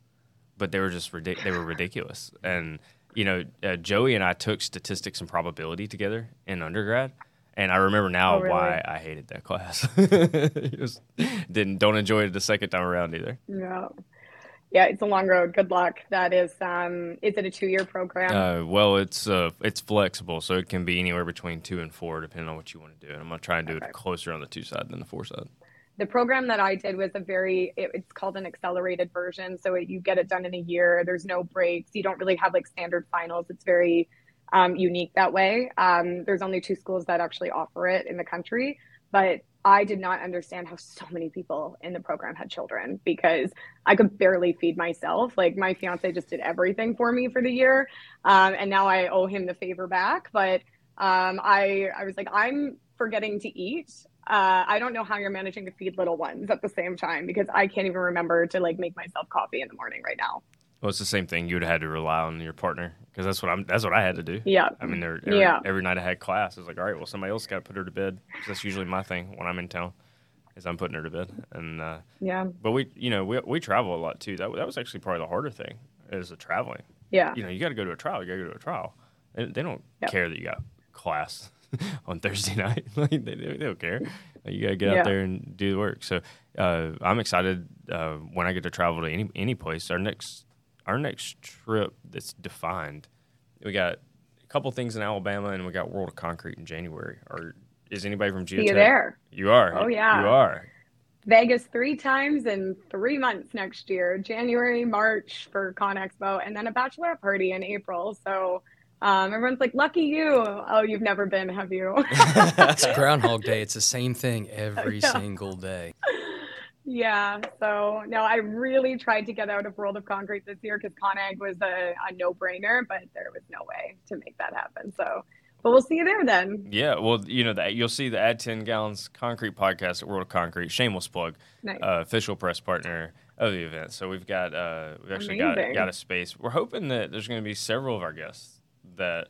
but they were just they were ridiculous. And you know, uh, Joey and I took statistics and probability together in undergrad. And I remember now Oh, really? why I hated that class. Just didn't don't enjoy it the second time around either. Yeah. Yeah, it's a long road. Good luck. That is um is it a two year program? Uh, well, it's uh, it's flexible, so it can be anywhere between two and four, depending on what you want to do. And I'm gonna try and do Okay. it closer on the two side than the four side. the program that I did was a very it, it's called an accelerated version so it, you get it done in a year there's no breaks you don't really have like standard finals it's very um, unique that way um, there's only two schools that actually offer it in the country but I did not understand how so many people in the program had children because I could barely feed myself. Like my fiance just did everything for me for the year, um, and now I owe him the favor back. But um, I I was like, I'm forgetting to eat. Uh, I don't know how you're managing to feed little ones at the same time because I can't even remember to like make myself coffee in the morning right now. Well, it's the same thing. You would have had to rely on your partner because that's what I'm. That's what I had to do. Yeah. I mean, every, Yeah. every night I had class. I was like, all right, well, somebody else got to put her to bed. 'Cause That's usually my thing when I'm in town, is I'm putting her to bed. And uh, Yeah. but we, you know, we we travel a lot too. That that was actually probably the harder thing is the traveling. Yeah. You know, you got to go to a trial. You got to go to a trial. They, they don't Yep. care that you got class on Thursday night. like they, they, they don't care. Like, you got to get Yeah. out there and do the work. So uh, I'm excited uh, when I get to travel to any any place. Our next our next trip that's defined. We got a couple things in Alabama, and we got World of Concrete in January. Or is anybody from Giatec? See you there. You are. Oh, yeah. You are. Vegas three times in three months next year January, March for Con Expo, and then a bachelorette party in April. So um, everyone's like, lucky you. Oh, you've never been, have you? It's Groundhog Day. It's the same thing every single day. Yeah. So, no, I really tried to get out of World of Concrete this year because ConAg was a, a no brainer, but there was no way to make that happen. So, but we'll see you there then. Yeah, well, you know that you'll see the Add Ten Gallons Concrete podcast at World of Concrete. Shameless plug, Nice. uh, official press partner of the event. So we've got uh, we've actually got got a space. We're hoping that there's going to be several of our guests that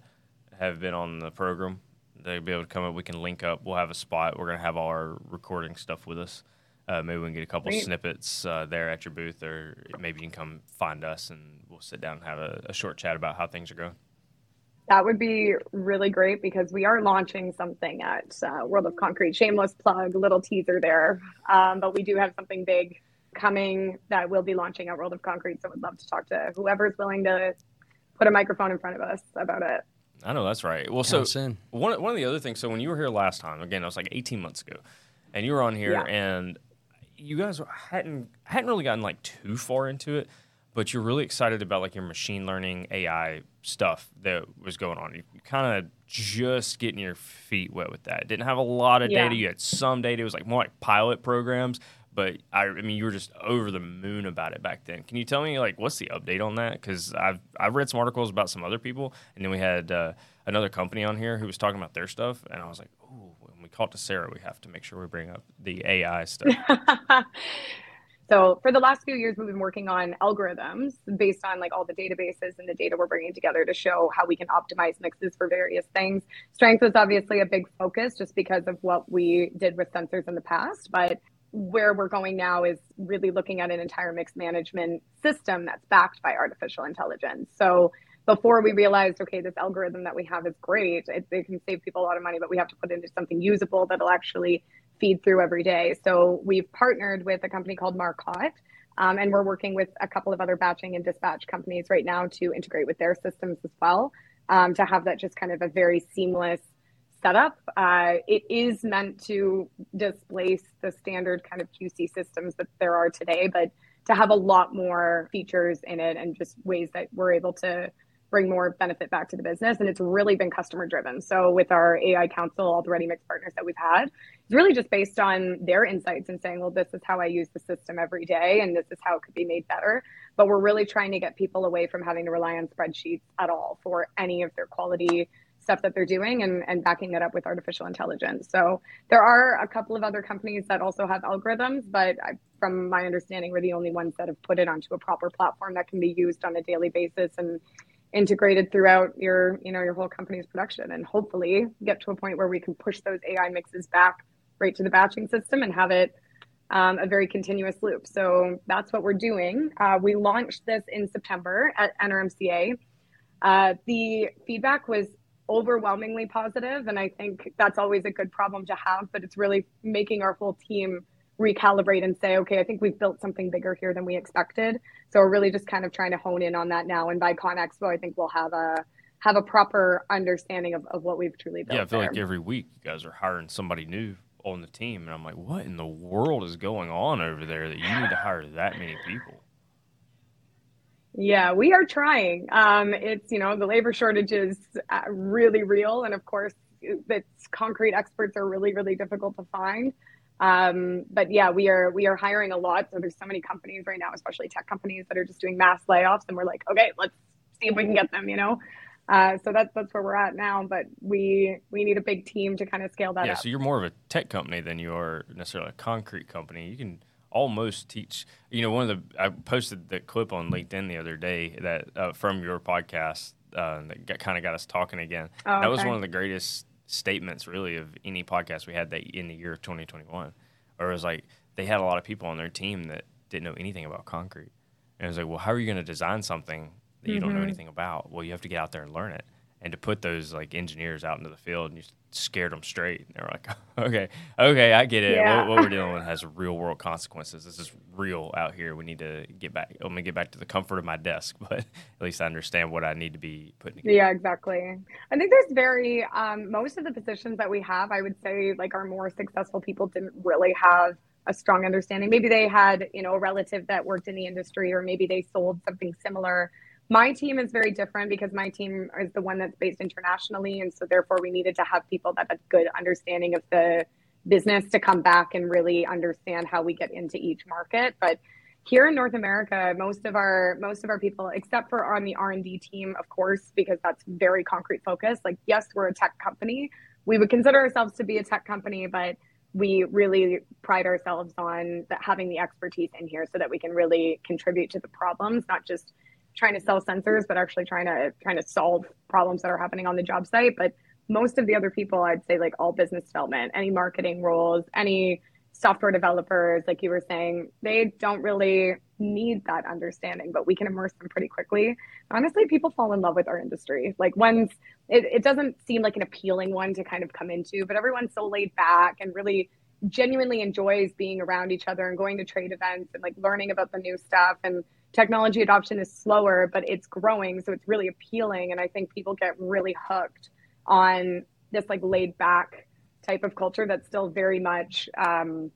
have been on the program. They'll be able to come up. We can link up. We'll have a spot. We're going to have all our recording stuff with us. Uh, maybe we can get a couple Great. snippets uh, there at your booth, or maybe you can come find us and we'll sit down and have a, a short chat about how things are going. That would be really great because we are launching something at uh, World of Concrete. Shameless plug, little teaser there. Um, but we do have something big coming that we'll be launching at World of Concrete. So we'd love to talk to whoever's willing to put a microphone in front of us about it. I know that's right. Well, Count so one one of the other things. So when you were here last time, again, it was like 18 months ago, and you were on here, Yeah. and you guys hadn't hadn't really gotten like too far into it, but you're really excited about like your machine learning AI stuff that was going on. You, kind of just getting your feet wet with that. Didn't have a lot of Yeah. data. You had some data. It was like more like pilot programs. But I, I mean, you were just over the moon about it back then. Can you tell me like what's the update on that? Because I've I've read some articles about some other people, and then we had uh, another company on here who was talking about their stuff, and I was like, oh, call it to Sarah, we have to make sure we bring up the AI stuff. so for the last few years, we've been working on algorithms based on like all the databases and the data we're bringing together to show how we can optimize mixes for various things. Strength was obviously a big focus just because of what we did with sensors in the past, but where we're going now is really looking at an entire mix management system that's backed by artificial intelligence. So before we realized, okay, this algorithm that we have is great, it, it can save people a lot of money, but we have to put into something usable that'll actually feed through every day. So we've partnered with a company called Marcotte, um, and we're working with a couple of other batching and dispatch companies right now to integrate with their systems as well, um, to have that just kind of a very seamless setup. Uh, it is meant to displace the standard kind of QC systems that there are today, but to have a lot more features in it and just ways that we're able to bring more benefit back to the business. And it's really been customer driven. So with our AI council, all the ready mix partners that we've had, it's really just based on their insights and saying, well, this is how I use the system every day and this is how it could be made better. But we're really trying to get people away from having to rely on spreadsheets at all for any of their quality stuff that they're doing and, and backing that up with artificial intelligence. So there are a couple of other companies that also have algorithms, but I, from my understanding, we're the only ones that have put it onto a proper platform that can be used on a daily basis and integrated throughout your you know your whole company's production and hopefully get to a point where we can push those ai mixes back right to the batching system and have it um, a very continuous loop. So that's what we're doing. Uh, we launched this in september at nrmca uh, the feedback was overwhelmingly positive and i think that's always a good problem to have but it's really making our whole team recalibrate and say, okay, I think we've built something bigger here than we expected. So we're really just kind of trying to hone in on that now. And by ConExpo, I think we'll have a have a proper understanding of, of what we've truly built. Yeah, I feel there. like every week you guys are hiring somebody new on the team, and I'm like, what in the world is going on over there that you need to hire that many people? Yeah, we are trying. Um, it's you know the labor shortage is uh, really real, and of course, it's concrete experts are really really difficult to find. Um, but yeah, we are we are hiring a lot. So there's so many companies right now, especially tech companies, that are just doing mass layoffs, and we're like, okay, let's see if we can get them. You know, uh, so that's that's where we're at now. But we we need a big team to kind of scale that yeah, up. so you're more of a tech company than you are necessarily a concrete company. You can almost teach. You know, one of the I posted that clip on LinkedIn the other day that uh, from your podcast uh, that kind of got us talking again. Oh, that was one of the greatest statements, really, of any podcast we had that in the year of 2021. Or it was like they had a lot of people on their team that didn't know anything about concrete, and it was like, well, how are you going to design something that you don't know Mhm. anything about? Well, you have to get out there and learn it. And to put those like engineers out into the field and you scared them straight. And they were like, okay, okay, I get it. Yeah. What, what we're dealing with has real world consequences. This is real out here. We need to get back. let me get back to the comfort of my desk, but at least I understand what I need to be putting together. Yeah, exactly. I think there's very um, most of the positions that we have. I would say like our more successful people didn't really have a strong understanding. Maybe they had you know a relative that worked in the industry, or maybe they sold something similar. My team is very different because my team is the one that's based internationally, and so therefore we needed to have people that had good understanding of the business to come back and really understand how we get into each market. But here in North America, most of our most of our people, except for on the R and D team, of course, because that's very concrete focused. Like, yes, we're a tech company. We would consider ourselves to be a tech company, but we really pride ourselves on having the expertise in here so that we can really contribute to the problems, not just trying to sell sensors, but actually trying to trying to solve problems that are happening on the job site. But most of the other people, I'd say, like all business development, any marketing roles, any software developers, like you were saying, they don't really need that understanding, but we can immerse them pretty quickly. Honestly, people fall in love with our industry. Like once it, it doesn't seem like an appealing one to kind of come into, but everyone's so laid back and really genuinely enjoys being around each other and going to trade events and like learning about the new stuff and technology adoption is slower but it's growing so it's really appealing and i think people get really hooked on this like laid back type of culture that's still very much um,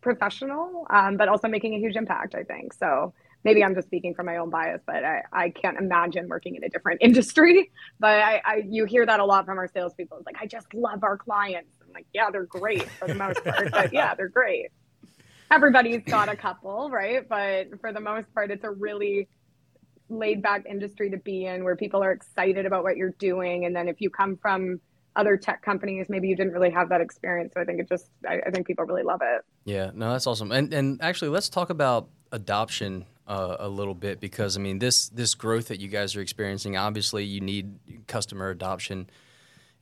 professional um, but also making a huge impact i think. So maybe i'm just speaking from my own bias but i, I can't imagine working in a different industry. But I, I you hear that a lot from our salespeople. It's like i just love our clients. I'm like yeah they're great for the most part but yeah they're great everybody's got a couple, right? But for the most part, it's a really laid back industry to be in where people are excited about what you're doing. And then if you come from other tech companies, maybe you didn't really have that experience. So I think it just, I, I think people really love it. Yeah, no, that's awesome. And and actually, let's talk about adoption uh, a little bit because I mean this this growth that you guys are experiencing. Obviously, you need customer adoption,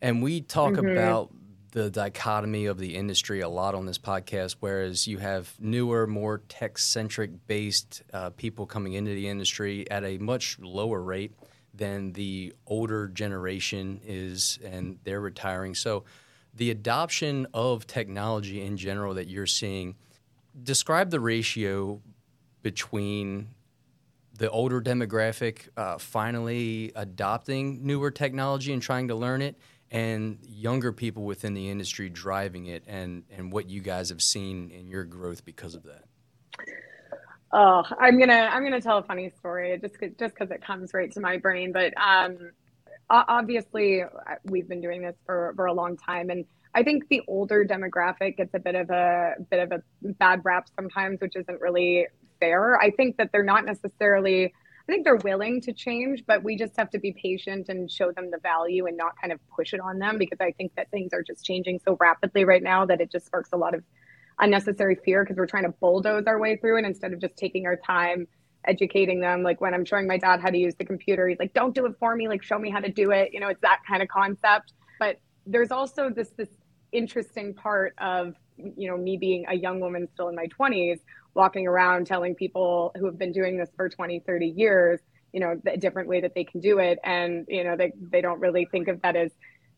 and we talk Mhm. about the dichotomy of the industry a lot on this podcast. Whereas you have newer, more tech centric based uh, people coming into the industry at a much lower rate than the older generation is, and they're retiring. So the adoption of technology in general that you're seeing describe the ratio between the older demographic uh, finally adopting newer technology and trying to learn it and younger people within the industry driving it and, and what you guys have seen in your growth because of that Oh, I'm gonna I'm gonna tell a funny story just 'cause- just because it comes right to my brain. But um, obviously, uh, we've been doing this for for a long time, and I think the older demographic gets a bit of a bit of a bad rap sometimes, which isn't really fair. I think that they're not necessarily. I think they're willing to change, but we just have to be patient and show them the value and not kind of push it on them because I think that things are just changing so rapidly right now that it just sparks a lot of unnecessary fear because we're trying to bulldoze our way through it instead of just taking our time educating them. Like when I'm showing my dad how to use the computer, he's like, "Don't do it for me. Like show me how to do it." You know, it's that kind of concept. But there's also this this interesting part of you know me being a young woman still in my 20s walking around telling people who have been doing this for 20 30 years you know the different way that they can do it. And you know they, they don't really think of that as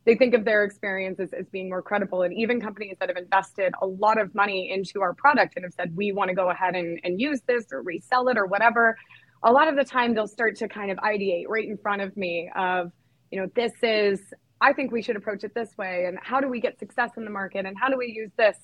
they think of their experience as, as being more credible. And even companies that have invested a lot of money into our product and have said we want to go ahead and, and use this or resell it or whatever a lot of the time they'll start to kind of ideate right in front of me of you know this is i think we should approach it this way. And how do we get success in the market? And how do we use this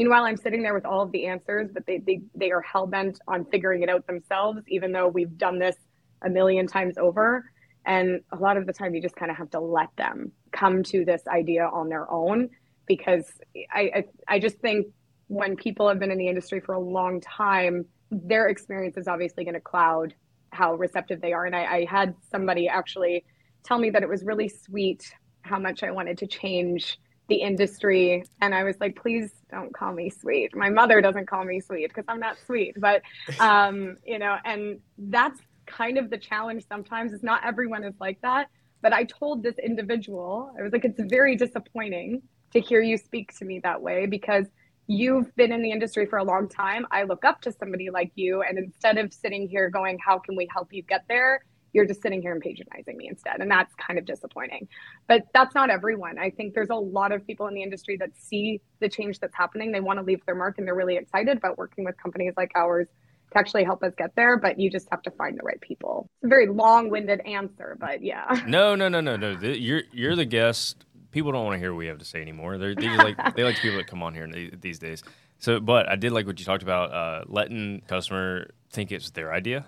meanwhile i'm sitting there with all of the answers but they they, they are hell-bent on figuring it out themselves even though we've done this a million times over and a lot of the time, you just kind of have to let them come to this idea on their own because I, I, I just think when people have been in the industry for a long time, their experience is obviously going to cloud how receptive they are. And I, I had somebody actually tell me that it was really sweet how much I wanted to change the industry. And I was like, please don't call me sweet. My mother doesn't call me sweet because I'm not sweet. But, um, you know, and that's kind of the challenge sometimes is not everyone is like that. But I told this individual, I was like, it's very disappointing to hear you speak to me that way because you've been in the industry for a long time. I look up to somebody like you. And instead of sitting here going, how can we help you get there? You're just sitting here and patronizing me instead. And that's kind of disappointing. But that's not everyone. I think there's a lot of people in the industry that see the change that's happening. They want to leave their mark and they're really excited about working with companies like ours to actually help us get there, but you just have to find the right people. It's a very long-winded answer, but yeah. No, no, no, no, no. You're you're the guest. People don't want to hear what we have to say anymore. They're, they like they like people that come on here these days. So, but I did like what you talked about, uh, letting customer think it's their idea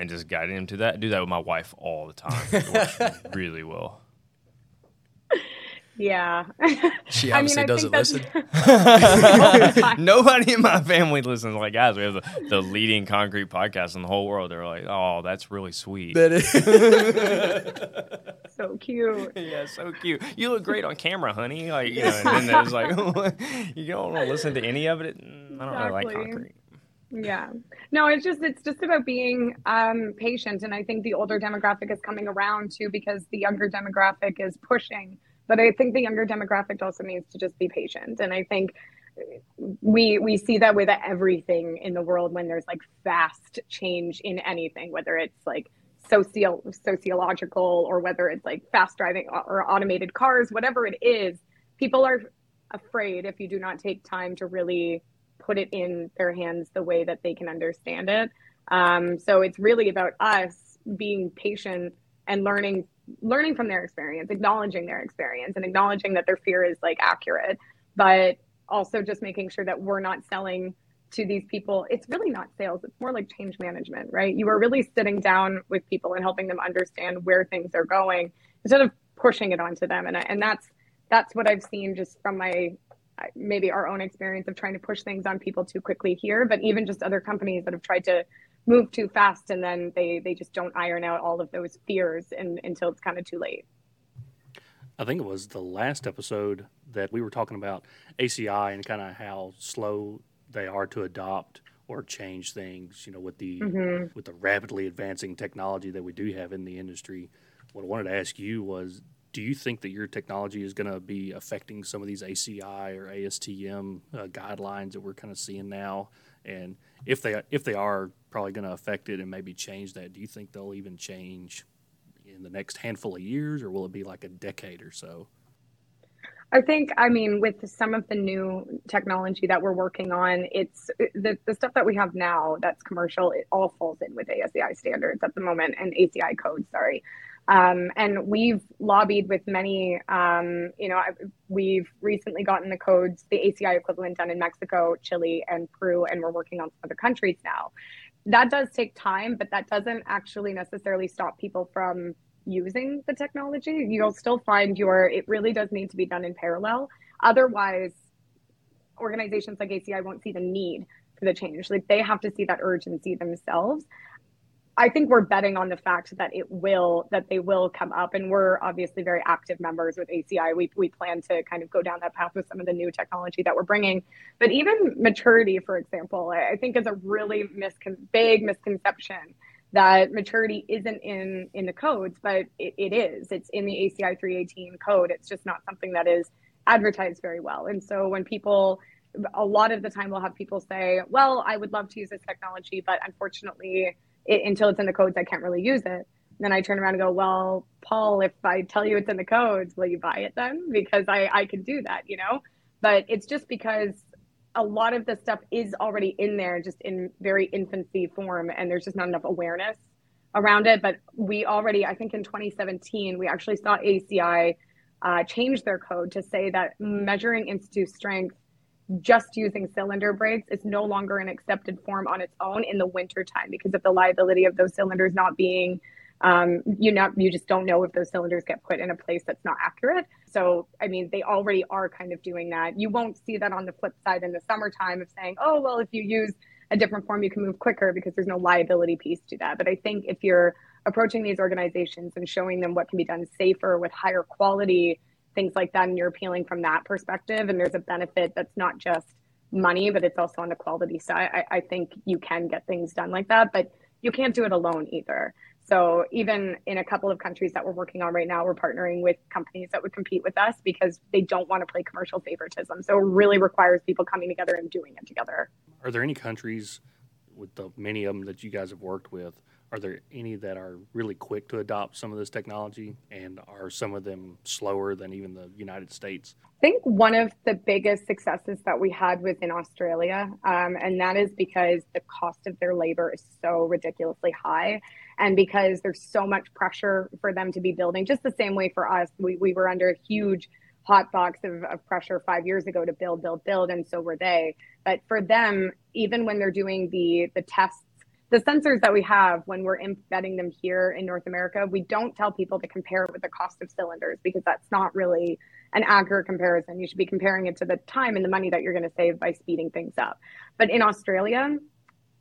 and just guiding him to that. I do that with my wife all the time. It works really well. Yeah. She obviously I mean, doesn't listen. Nobody in my family listens. Like, guys, we have the, the leading concrete podcast in the whole world. They're like, oh, that's really sweet. That is. so cute. Yeah, so cute. You look great on camera, honey. Like, you know, and then there's like, you don't want to listen to any of it. Mm, I don't exactly. really like concrete. Yeah. No, it's just it's just about being um, patient, and I think the older demographic is coming around too because the younger demographic is pushing but I think the younger demographic also needs to just be patient. And I think we we see that with everything in the world when there's like fast change in anything, whether it's like socio sociological or whether it's like fast driving or automated cars, whatever it is, people are afraid if you do not take time to really put it in their hands the way that they can understand it. Um, so it's really about us being patient and learning learning from their experience, acknowledging their experience and acknowledging that their fear is like accurate, but also just making sure that we're not selling to these people. It's really not sales, it's more like change management, right? You are really sitting down with people and helping them understand where things are going instead of pushing it onto them. And, and that's, that's what I've seen just from my maybe our own experience of trying to push things on people too quickly here, but even just other companies that have tried to move too fast and then they they just don't iron out all of those fears and, until it's kind of too late. I think it was the last episode that we were talking about ACI and kind of how slow they are to adopt or change things, you know, with the mm-hmm. with the rapidly advancing technology that we do have in the industry. What I wanted to ask you was do you think that your technology is going to be affecting some of these ACI or ASTM uh, guidelines that we're kind of seeing now? And if they if they are probably going to affect it and maybe change that, do you think they'll even change in the next handful of years, or will it be like a decade or so? I think, I mean, with some of the new technology that we're working on, it's the, the stuff that we have now that's commercial, it all falls in with ASCI standards at the moment and ACI codes, sorry. Um, and we've lobbied with many, um, you know, we've recently gotten the codes, the ACI equivalent done in Mexico, Chile, and Peru, and we're working on some other countries now. That does take time, but that doesn't actually necessarily stop people from using the technology. You'll still find your, it really does need to be done in parallel. Otherwise, organizations like ACI won't see the need for the change. Like they have to see that urgency themselves. I think we're betting on the fact that it will that they will come up, and we're obviously very active members with ACI. We we plan to kind of go down that path with some of the new technology that we're bringing. But even maturity, for example, I think is a really miscon- big misconception that maturity isn't in in the codes, but it, it is. It's in the ACI 318 code. It's just not something that is advertised very well. And so when people a lot of the time we'll have people say, "Well, I would love to use this technology, but unfortunately." It, until it's in the codes, I can't really use it. And then I turn around and go, well, Paul, if I tell you it's in the codes, will you buy it then? Because I, I can do that, you know? But it's just because a lot of the stuff is already in there, just in very infancy form, and there's just not enough awareness around it. But we already, I think in 2017, we actually saw ACI uh, change their code to say that measuring in situ strength just using cylinder breaks is no longer an accepted form on its own in the winter time because of the liability of those cylinders not being um, you know you just don't know if those cylinders get put in a place that's not accurate. So i mean they already are kind of doing that. You won't see that on the flip side in the summertime of saying oh well if you use a different form you can move quicker because there's no liability piece to that. But i think if you're approaching these organizations and showing them what can be done safer with higher quality things like that and you're appealing from that perspective and there's a benefit that's not just money but it's also on the quality side. I, I, think you can get things done like that but you can't do it alone either. So even in a couple of countries that we're working on right now we're partnering with companies that would compete with us because they don't want to play commercial favoritism. So it really requires people coming together and doing it together. Are there any countries with the many of them that you guys have worked with are there any that are really quick to adopt some of this technology, and are some of them slower than even the United States? I think one of the biggest successes that we had was in Australia, um, and that is because the cost of their labor is so ridiculously high, and because there's so much pressure for them to be building. Just the same way for us, we, we were under a huge hot box of, of pressure five years ago to build, build, build, and so were they. But for them, even when they're doing the the tests the sensors that we have when we're embedding them here in North America, we don't tell people to compare it with the cost of cylinders because that's not really an accurate comparison. You should be comparing it to the time and the money that you're going to save by speeding things up. But in Australia,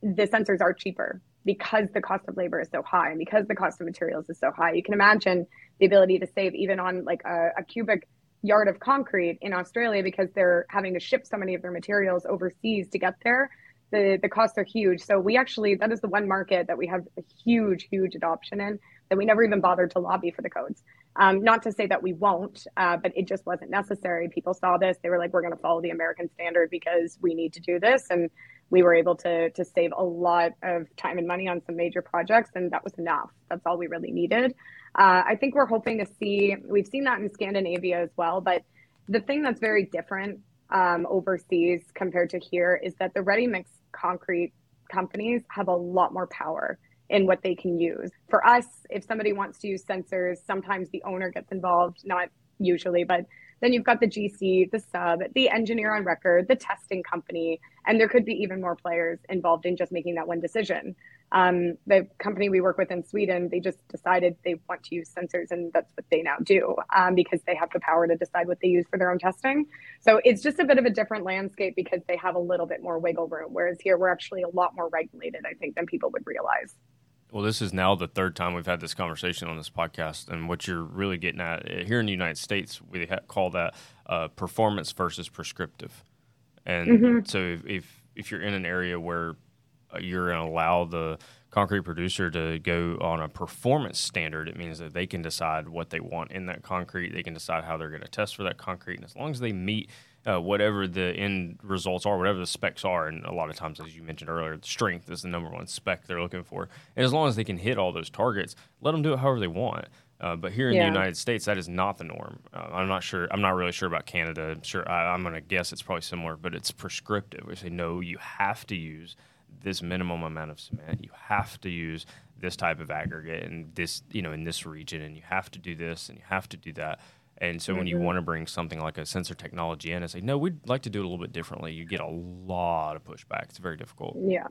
the sensors are cheaper because the cost of labor is so high and because the cost of materials is so high. You can imagine the ability to save even on like a, a cubic yard of concrete in Australia because they're having to ship so many of their materials overseas to get there the the costs are huge. So we actually that is the one market that we have a huge huge adoption in that we never even bothered to lobby for the codes. Um, not to say that we won't, uh, but it just wasn't necessary. People saw this, they were like, "We're going to follow the American standard because we need to do this," and we were able to to save a lot of time and money on some major projects, and that was enough. That's all we really needed. Uh, I think we're hoping to see. We've seen that in Scandinavia as well, but the thing that's very different um, overseas compared to here is that the ready mix concrete companies have a lot more power in what they can use. For us, if somebody wants to use sensors, sometimes the owner gets involved, not usually, but then you've got the GC, the sub, the engineer on record, the testing company, and there could be even more players involved in just making that one decision. Um, the company we work with in Sweden, they just decided they want to use sensors, and that's what they now do um, because they have the power to decide what they use for their own testing. So it's just a bit of a different landscape because they have a little bit more wiggle room, whereas here we're actually a lot more regulated, I think, than people would realize. Well, this is now the third time we've had this conversation on this podcast, and what you're really getting at eh, here in the United States, we call that uh, performance versus prescriptive. And mm-hmm. so, if, if, if you're in an area where uh, you're going to allow the concrete producer to go on a performance standard, it means that they can decide what they want in that concrete. They can decide how they're going to test for that concrete, and as long as they meet uh, whatever the end results are, whatever the specs are. And a lot of times, as you mentioned earlier, strength is the number one spec they're looking for. And as long as they can hit all those targets, let them do it however they want. Uh, but here in yeah. the United States, that is not the norm. Uh, I'm not sure. I'm not really sure about Canada. I'm sure I, am going to guess it's probably similar, but it's prescriptive. We say no, you have to use this minimum amount of cement. You have to use this type of aggregate in this, you know, in this region, and you have to do this and you have to do that. And so mm-hmm. when you mm-hmm. want to bring something like a sensor technology in and say, no, we'd like to do it a little bit differently, you get a lot of pushback. It's very difficult. Yeah.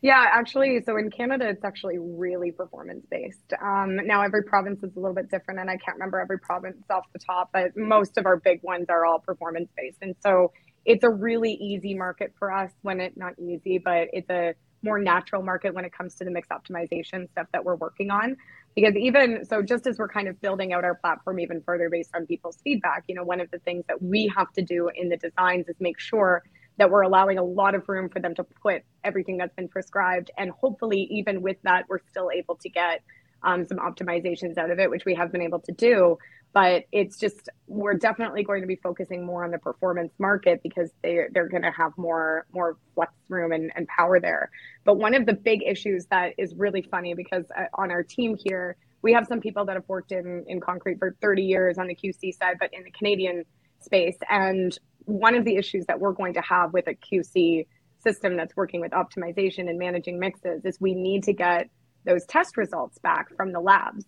Yeah, actually, so in Canada, it's actually really performance based. Um, now, every province is a little bit different, and I can't remember every province off the top, but most of our big ones are all performance based. And so it's a really easy market for us when it not easy, but it's a more natural market when it comes to the mix optimization stuff that we're working on. Because even so, just as we're kind of building out our platform even further based on people's feedback, you know, one of the things that we have to do in the designs is make sure that we're allowing a lot of room for them to put everything that's been prescribed. And hopefully, even with that, we're still able to get um, some optimizations out of it, which we have been able to do. But it's just we're definitely going to be focusing more on the performance market because they they're going to have more more flex room and, and power there. But one of the big issues that is really funny because uh, on our team here we have some people that have worked in in concrete for 30 years on the QC side, but in the Canadian space. And one of the issues that we're going to have with a QC system that's working with optimization and managing mixes is we need to get those test results back from the labs.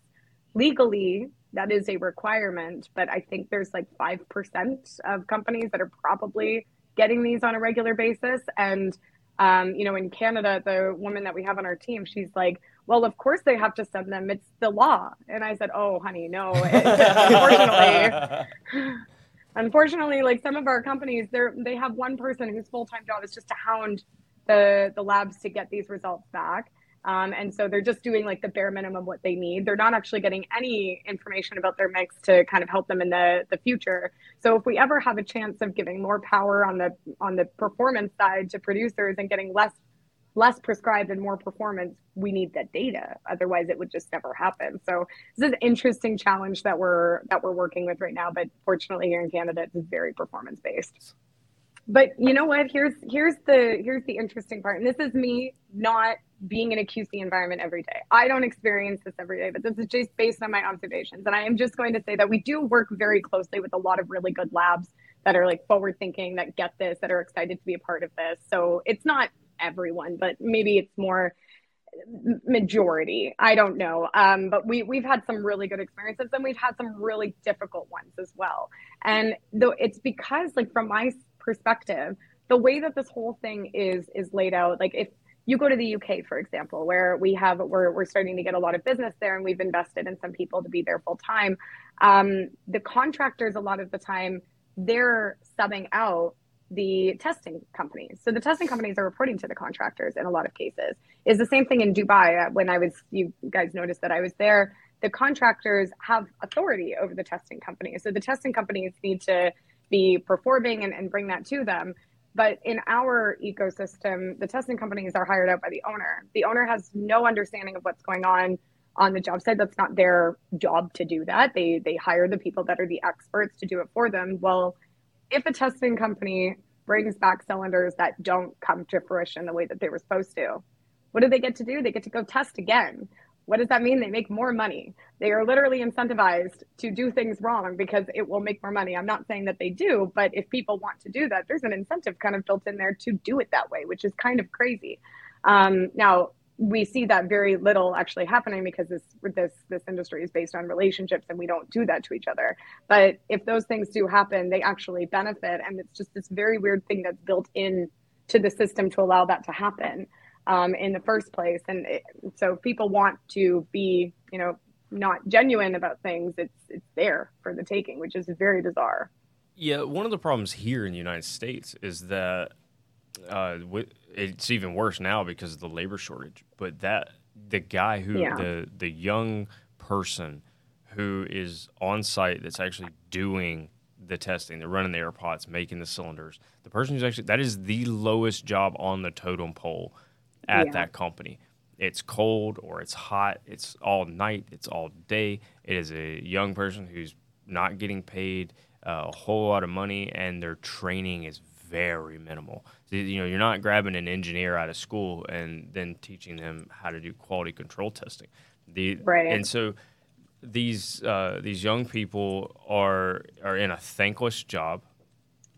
Legally, that is a requirement, but I think there's like 5% of companies that are probably getting these on a regular basis. And, um, you know, in Canada, the woman that we have on our team, she's like, well, of course they have to send them. It's the law. And I said, oh, honey, no. unfortunately, unfortunately, like some of our companies, they're, they have one person whose full-time job is just to hound the, the labs to get these results back. Um, and so they're just doing like the bare minimum what they need. They're not actually getting any information about their mix to kind of help them in the, the future. So if we ever have a chance of giving more power on the on the performance side to producers and getting less less prescribed and more performance, we need that data. Otherwise it would just never happen. So this is an interesting challenge that we're that we're working with right now. But fortunately here in Canada it's very performance based but you know what here's here's the here's the interesting part and this is me not being in a QC environment every day. I don't experience this every day, but this is just based on my observations. And I am just going to say that we do work very closely with a lot of really good labs that are like forward thinking, that get this, that are excited to be a part of this. So it's not everyone, but maybe it's more majority. I don't know. Um, but we we've had some really good experiences and we've had some really difficult ones as well. And though it's because like from my perspective, the way that this whole thing is is laid out, like if you go to the UK, for example, where we have we're we're starting to get a lot of business there, and we've invested in some people to be there full time. Um, the contractors, a lot of the time, they're subbing out the testing companies. So the testing companies are reporting to the contractors in a lot of cases. Is the same thing in Dubai. Uh, when I was, you guys noticed that I was there. The contractors have authority over the testing companies. So the testing companies need to be performing and, and bring that to them. But in our ecosystem, the testing companies are hired out by the owner. The owner has no understanding of what's going on on the job site. That's not their job to do that. They they hire the people that are the experts to do it for them. Well, if a testing company brings back cylinders that don't come to fruition the way that they were supposed to, what do they get to do? They get to go test again. What does that mean? They make more money. They are literally incentivized to do things wrong because it will make more money. I'm not saying that they do, but if people want to do that, there's an incentive kind of built in there to do it that way, which is kind of crazy. Um, now, we see that very little actually happening because this this this industry is based on relationships and we don't do that to each other but if those things do happen they actually benefit and it's just this very weird thing that's built in to the system to allow that to happen um, in the first place. And it, so people want to be, you know, not genuine about things, it's it's there for the taking, which is very bizarre. Yeah, one of the problems here in the United States is that uh, it's even worse now because of the labor shortage. But that the guy who yeah. the the young person who is on site that's actually doing the testing, they're running the air pots, making the cylinders. The person who's actually that is the lowest job on the totem pole at yeah. that company. It's cold or it's hot. It's all night. It's all day. It is a young person who's not getting paid uh, a whole lot of money, and their training is very minimal. So, you know, you're not grabbing an engineer out of school and then teaching them how to do quality control testing. The, right. And so these uh, these young people are are in a thankless job,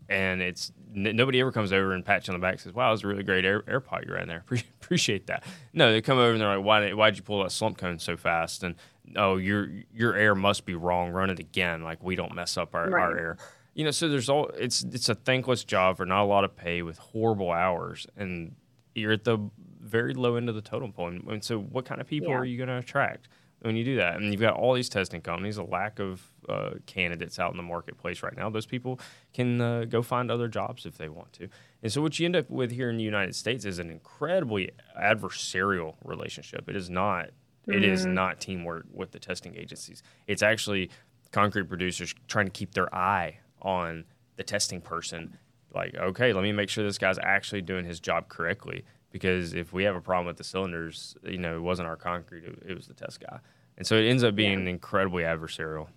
and it's n- nobody ever comes over and pats you on the back and says, "Wow, it was a really great air, air pot you ran there. Appreciate that." No, they come over and they're like, "Why why'd you pull that slump cone so fast?" And oh, your your air must be wrong. Run it again. Like we don't mess up our, right. our air. You know, so there's all it's it's a thankless job for not a lot of pay with horrible hours, and you're at the very low end of the totem pole. And, and so, what kind of people yeah. are you going to attract? When you do that. And you've got all these testing companies, a lack of uh, candidates out in the marketplace right now. Those people can uh, go find other jobs if they want to. And so, what you end up with here in the United States is an incredibly adversarial relationship. It is not. Mm-hmm. It is mm-hmm. not teamwork with the testing agencies. It's actually concrete producers trying to keep their eye on the testing person. Like, okay, let me make sure this guy's actually doing his job correctly because if we have a problem with the cylinders, you know, it wasn't our concrete, it, it was the test guy. And so it ends up being yeah. incredibly adversarial.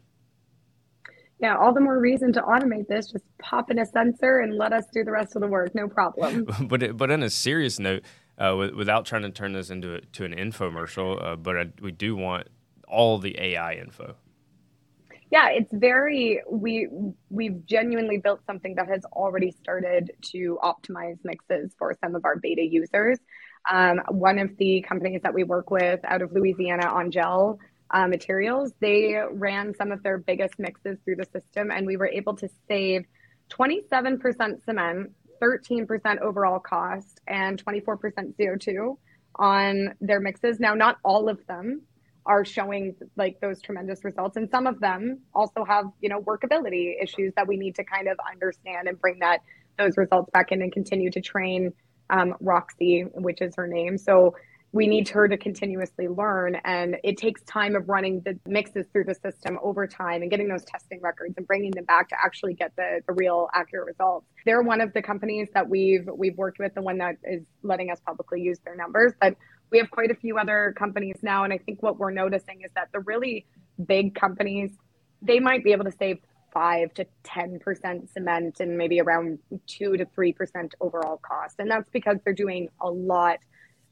Yeah, all the more reason to automate this. Just pop in a sensor and let us do the rest of the work. No problem. but it, but on a serious note, uh, without trying to turn this into a, to an infomercial, uh, but I, we do want all the AI info yeah it's very we we've genuinely built something that has already started to optimize mixes for some of our beta users. Um, one of the companies that we work with out of louisiana Angelle uh, materials they ran some of their biggest mixes through the system and we were able to save 27% cement 13% overall cost and 24% co2 on their mixes. Now not all of them are showing like those tremendous results. And some of them also have you know workability issues that we need to kind of understand and bring that those results back in and continue to train um, Roxi which is her name. So we need her to continuously learn. And it takes time of running the mixes through the system over time and getting those testing records and bringing them back to actually get the, the real accurate results. They're one of the companies that we've we've worked with the one that is letting us publicly use their numbers. But we have quite a few other companies now. And I think what we're noticing is that the really big companies, they might be able to save five to 10% cement and maybe around two to 3% overall cost. And that's because they're doing a lot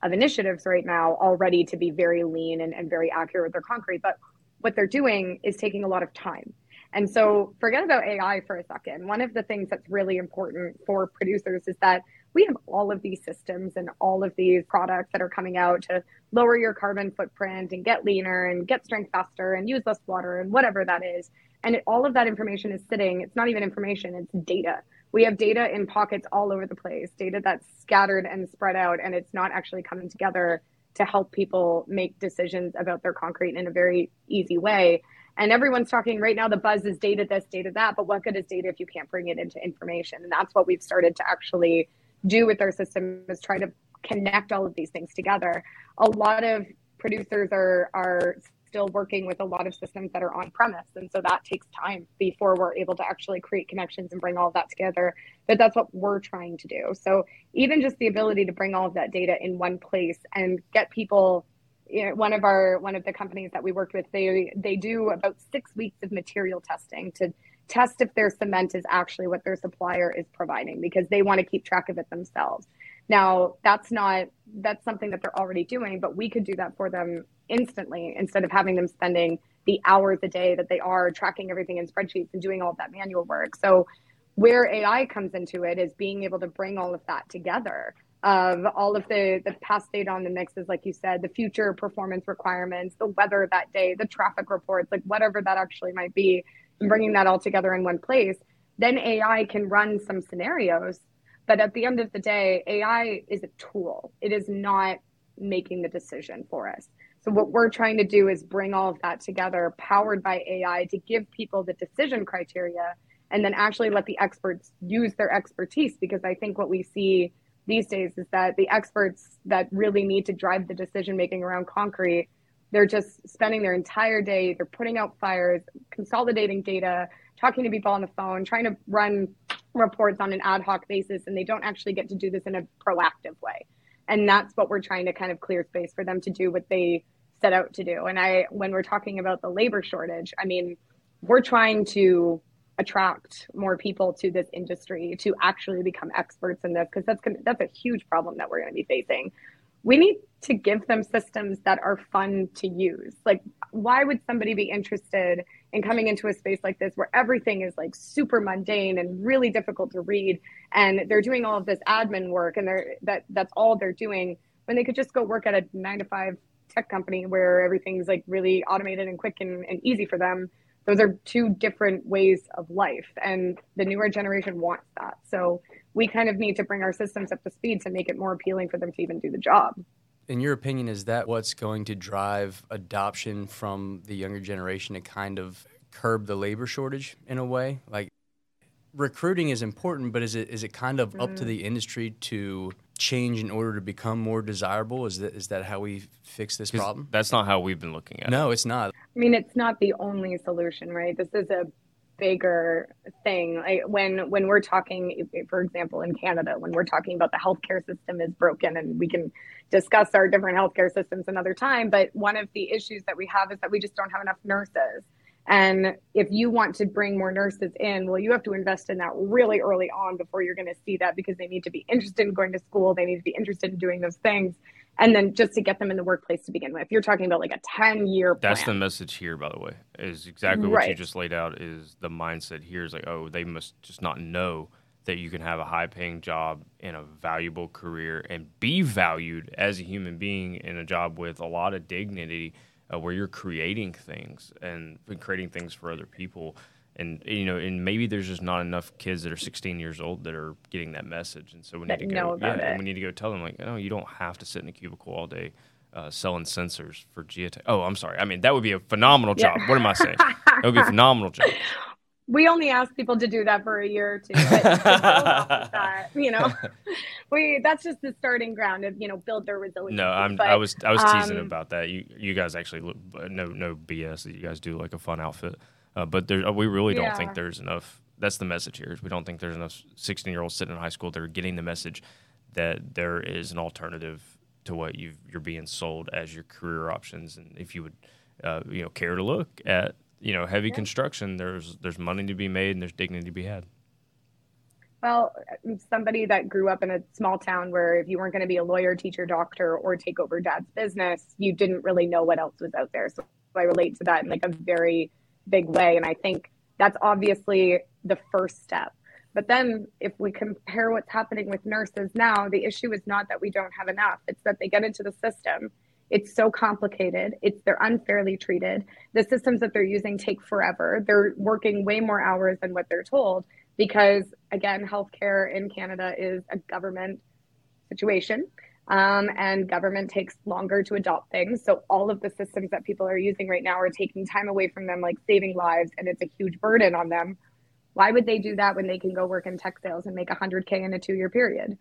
of initiatives right now already to be very lean and, and very accurate with their concrete. But what they're doing is taking a lot of time. And so forget about AI for a second. One of the things that's really important for producers is that we have all of these systems and all of these products that are coming out to lower your carbon footprint and get leaner and get strength faster and use less water and whatever that is. And it, all of that information is sitting, it's not even information, it's data. We have data in pockets all over the place, data that's scattered and spread out, and it's not actually coming together to help people make decisions about their concrete in a very easy way. And everyone's talking right now, the buzz is data this, data that, but what good is data if you can't bring it into information? And that's what we've started to actually do with our system is try to connect all of these things together. A lot of producers are are still working with a lot of systems that are on premise and so that takes time before we're able to actually create connections and bring all of that together but that's what we're trying to do so even just the ability to bring all of that data in one place and get people you know, one of our one of the companies that we worked with they they do about six weeks of material testing to test if their cement is actually what their supplier is providing because they want to keep track of it themselves. Now, that's not that's something that they're already doing, but we could do that for them instantly instead of having them spending the hours a day that they are tracking everything in spreadsheets and doing all of that manual work. So where AI comes into it is being able to bring all of that together of all of the the past data on the mixes like you said the future performance requirements the weather that day the traffic reports like whatever that actually might be bringing that all together in one place, then AI can run some scenarios. But at the end of the day, AI is a tool. It is not making the decision for us. So what we're trying to do is bring all of that together, powered by AI, to give people the decision criteria and then actually let the experts use their expertise. Because I think what we see these days is that the experts that really need to drive the decision making around concrete they're just spending their entire day, they're putting out fires, consolidating data, talking to people on the phone, trying to run reports on an ad hoc basis, and they don't actually get to do this in a proactive way. And that's what we're trying to kind of clear space for them to do what they set out to do. And I, when we're talking about the labor shortage, I mean, we're trying to attract more people to this industry to actually become experts in this because that's that's a huge problem that we're going to be facing we need to give them systems that are fun to use. Like, why would somebody be interested in coming into a space like this where everything is like super mundane and really difficult to read, and they're doing all of this admin work, and they're that that's all they're doing when they could just go work at a nine to five tech company where everything's like really automated and quick and, and easy for them. Those are two different ways of life, and the newer generation wants that. So we kind of need to bring our systems up to speed to make it more appealing for them to even do the job. In your opinion, is that what's going to drive adoption from the younger generation to kind of curb the labor shortage in a way? Like recruiting is important, but is it is it kind of mm. up to the industry to change in order to become more desirable? Is that is that how we fix this problem? That's not how we've been looking at no, it. No, it's not. I mean, it's not the only solution, right? This is a bigger thing. Like when when we're talking, for example, in Canada, when we're talking about the healthcare system is broken, and we can discuss our different healthcare systems another time. But one of the issues that we have is that we just don't have enough nurses. And if you want to bring more nurses in, well, you have to invest in that really early on before you're going to see that because they need to be interested in going to school. They need to be interested in doing those things. And then just to get them in the workplace to begin with, you're talking about like a 10 year That's the message here, by the way, is exactly what right. you just laid out is the mindset here is like, oh, they must just not know that you can have a high paying job in a valuable career and be valued as a human being in a job with a lot of dignity uh, where you're creating things and creating things for other people and you know and maybe there's just not enough kids that are 16 years old that are getting that message and so we need that to go yeah we need to go tell them like no you don't have to sit in a cubicle all day uh, selling sensors for Giatec oh i'm sorry i mean that would be a phenomenal job yeah. what am i saying that would be a phenomenal job we only ask people to do that for a year or two. But that, you know, we that's just the starting ground of you know build their resilience. No, I'm but, I was I was teasing um, about that. You you guys actually look, no no BS. You guys do like a fun outfit, uh, but there we really don't think there's enough. That's the message here. Is we don't think there's enough 16 year olds sitting in high school that are getting the message that there is an alternative to what you are being sold as your career options, and if you would. Uh, you know, care to look at you know heavy yeah. construction there's there's money to be made and there's dignity to be had well somebody that grew up in a small town where if you weren't going to be a lawyer teacher doctor or take over dad's business you didn't really know what else was out there so i relate to that in like a very big way and i think that's obviously the first step but then if we compare what's happening with nurses now the issue is not that we don't have enough it's that they get into the system it's so complicated. It's they're unfairly treated. The systems that they're using take forever. They're working way more hours than what they're told because again, healthcare in Canada is a government situation. Um, and government takes longer to adopt things. So all of the systems that people are using right now are taking time away from them, like saving lives, and it's a huge burden on them. Why would they do that when they can go work in tech sales and make 100k in a two-year period?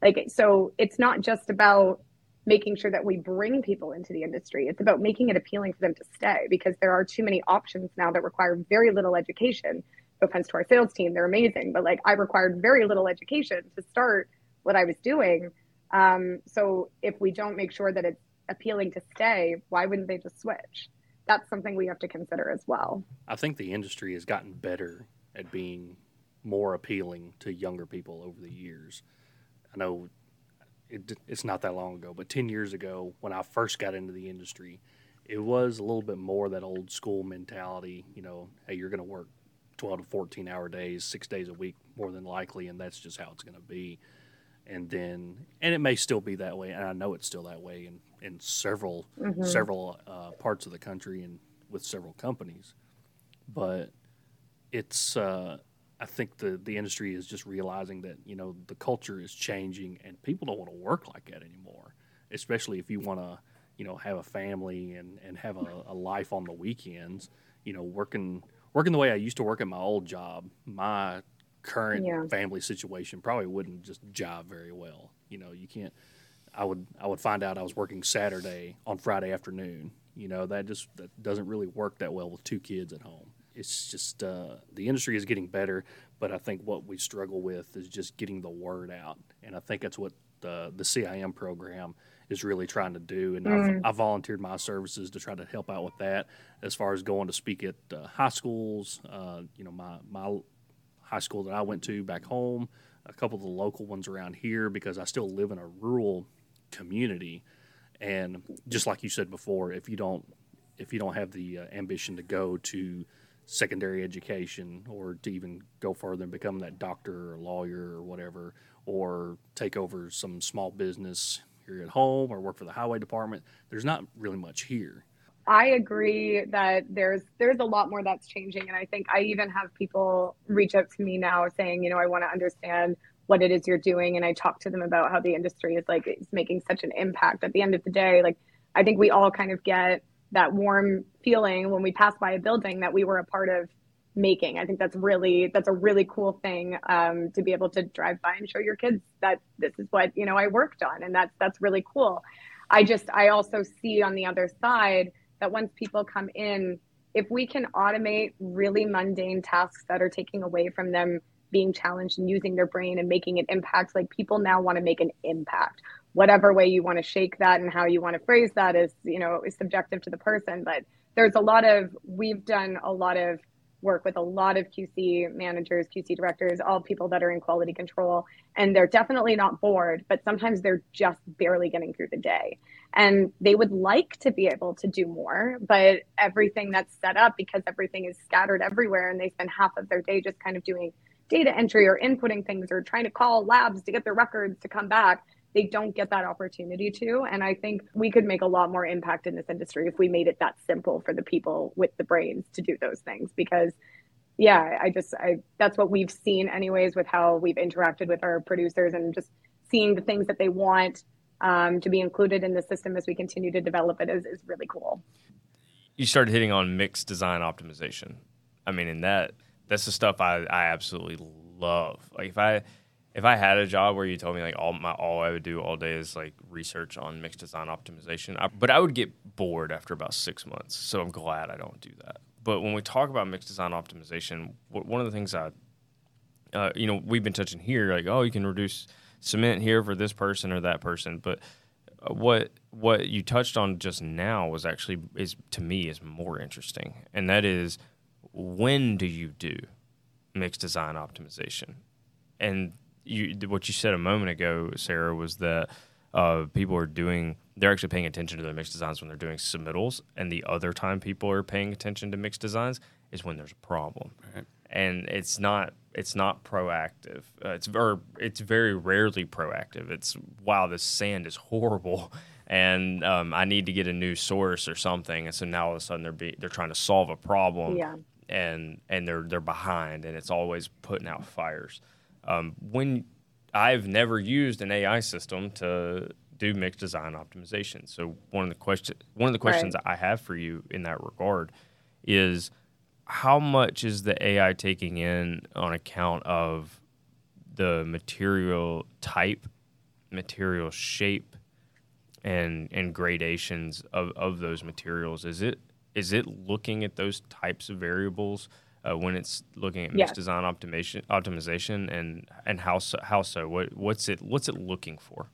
Like, so it's not just about making sure that we bring people into the industry. It's about making it appealing for them to stay because there are too many options now that require very little education. No offense to our sales team, they're amazing, but like I required very little education to start what I was doing. Um, so if we don't make sure that it's appealing to stay, why wouldn't they just switch? That's something we have to consider as well. I think the industry has gotten better at being more appealing to younger people over the years. I know it, it's not that long ago, but 10 years ago when I first got into the industry, it was a little bit more that old school mentality, you know, hey, you're going to work 12 to 14 hour days, six days a week, more than likely, and that's just how it's going to be. And then, and it may still be that way, and I know it's still that way in, in several mm-hmm. several uh, parts of the country and with several companies. But it's uh, I think the the industry is just realizing that you know the culture is changing and people don't want to work like that anymore. Especially if you want to you know have a family and and have a, a life on the weekends. You know, working working the way I used to work at my old job, my current yeah. family situation probably wouldn't just jive very well. You know, you can't. I would I would find out I was working Saturday on Friday afternoon. You know, that just that doesn't really work that well with two kids at home it's just uh, the industry is getting better, but I think what we struggle with is just getting the word out, and I think that's what the the CIM program is really trying to do. And mm. I've, I've, volunteered my services to try to help out with that, as far as going to speak at uh, high schools. Uh, you know, my my high school that I went to back home, a couple of the local ones around here, because I still live in a rural community. And just like you said before, if you don't if you don't have the uh, ambition to go to secondary education or to even go further and become that doctor or lawyer or whatever, or take over some small business here at home or work for the highway department. There's not really much here. I agree that there's there's a lot more that's changing and I think I even have people reach out to me now saying, you know, I want to understand what it is you're doing and I talk to them about how the industry is like it's making such an impact. At the end of the day, like I think we all kind of get that warm feeling when we pass by a building that we were a part of making. I think that's really that's a really cool thing um, to be able to drive by and show your kids that this is what you know I worked on, and that's that's really cool. I just I also see on the other side that once people come in, if we can automate really mundane tasks that are taking away from them being challenged and using their brain and making an impact, like people now want to make an impact. Whatever way you want to shake that and how you want to phrase that is, you know, is subjective to the person. But there's a lot of we've done a lot of work with a lot of QC managers, QC directors, all people that are in quality control, and they're definitely not bored, but sometimes they're just barely getting through the day. And they would like to be able to do more, but everything that's set up because everything is scattered everywhere and they spend half of their day just kind of doing data entry or inputting things or trying to call labs to get their records to come back they don't get that opportunity to. And I think we could make a lot more impact in this industry if we made it that simple for the people with the brains to do those things. Because, yeah, I just, I, that's what we've seen, anyways, with how we've interacted with our producers and just seeing the things that they want um, to be included in the system as we continue to develop it is, is really cool. You started hitting on mixed design optimization. I mean, in that, that's the stuff I, I absolutely love. Like, if I, if I had a job where you told me like all my all I would do all day is like research on mixed design optimization, I, but I would get bored after about six months. So I'm glad I don't do that. But when we talk about mixed design optimization, one of the things I, uh, you know, we've been touching here, like oh, you can reduce cement here for this person or that person, but uh, what what you touched on just now was actually is to me is more interesting, and that is when do you do mixed design optimization, and you what you said a moment ago, Sarah, was that uh, people are doing they're actually paying attention to their mixed designs when they're doing submittals, and the other time people are paying attention to mixed designs is when there's a problem, right. and it's not it's not proactive. Uh, it's or it's very rarely proactive. It's wow, this sand is horrible. And um, I need to get a new source or something, and so now all of a sudden they're be, they're trying to solve a problem, yeah. and and they're they're behind, and it's always putting out fires. Um, when I've never used an AI system to do mixed design optimization. So one of the question one of the questions right. I have for you in that regard is how much is the AI taking in on account of the material type, material shape, and and gradations of, of those materials? Is it is it looking at those types of variables uh, when it's looking at mixed yes. design optimization, optimization, and and how so, how so? What what's it what's it looking for?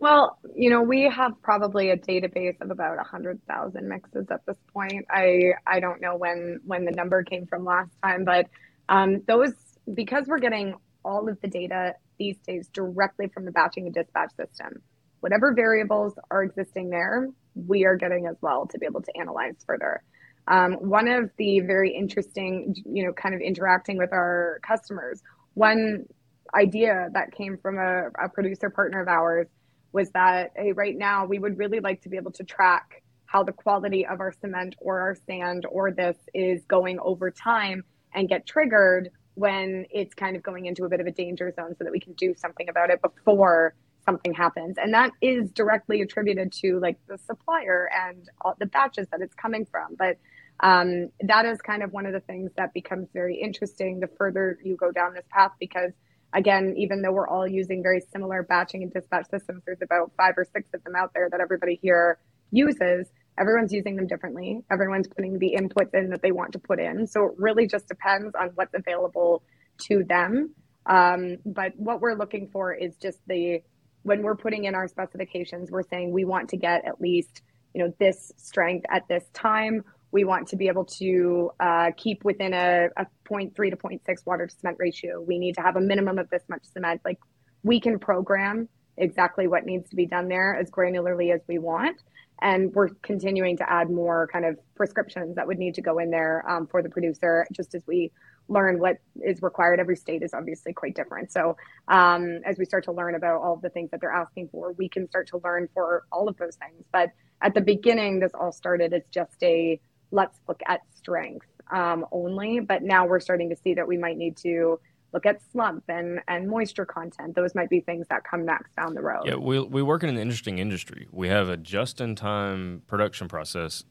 Well, you know, we have probably a database of about hundred thousand mixes at this point. I I don't know when when the number came from last time, but um, those because we're getting all of the data these days directly from the batching and dispatch system. Whatever variables are existing there, we are getting as well to be able to analyze further. Um, one of the very interesting, you know, kind of interacting with our customers, one idea that came from a, a producer partner of ours was that hey, right now we would really like to be able to track how the quality of our cement or our sand or this is going over time and get triggered when it's kind of going into a bit of a danger zone so that we can do something about it before something happens. And that is directly attributed to like the supplier and the batches that it's coming from. But um, that is kind of one of the things that becomes very interesting the further you go down this path because again even though we're all using very similar batching and dispatch systems there's about five or six of them out there that everybody here uses. Everyone's using them differently. Everyone's putting the inputs in that they want to put in. So it really just depends on what's available to them. Um, but what we're looking for is just the when we're putting in our specifications we're saying we want to get at least you know this strength at this time we want to be able to uh, keep within a, a 0.3 to 0.6 water to cement ratio. We need to have a minimum of this much cement. Like we can program exactly what needs to be done there as granularly as we want. And we're continuing to add more kind of prescriptions that would need to go in there um, for the producer, just as we learn what is required. Every state is obviously quite different. So um, as we start to learn about all the things that they're asking for, we can start to learn for all of those things. But at the beginning, this all started as just a let's look at strength um, only. But now we're starting to see that we might need to look at slump and, and moisture content. Those might be things that come next down the road. Yeah, we, we work in an interesting industry. We have a just in time production process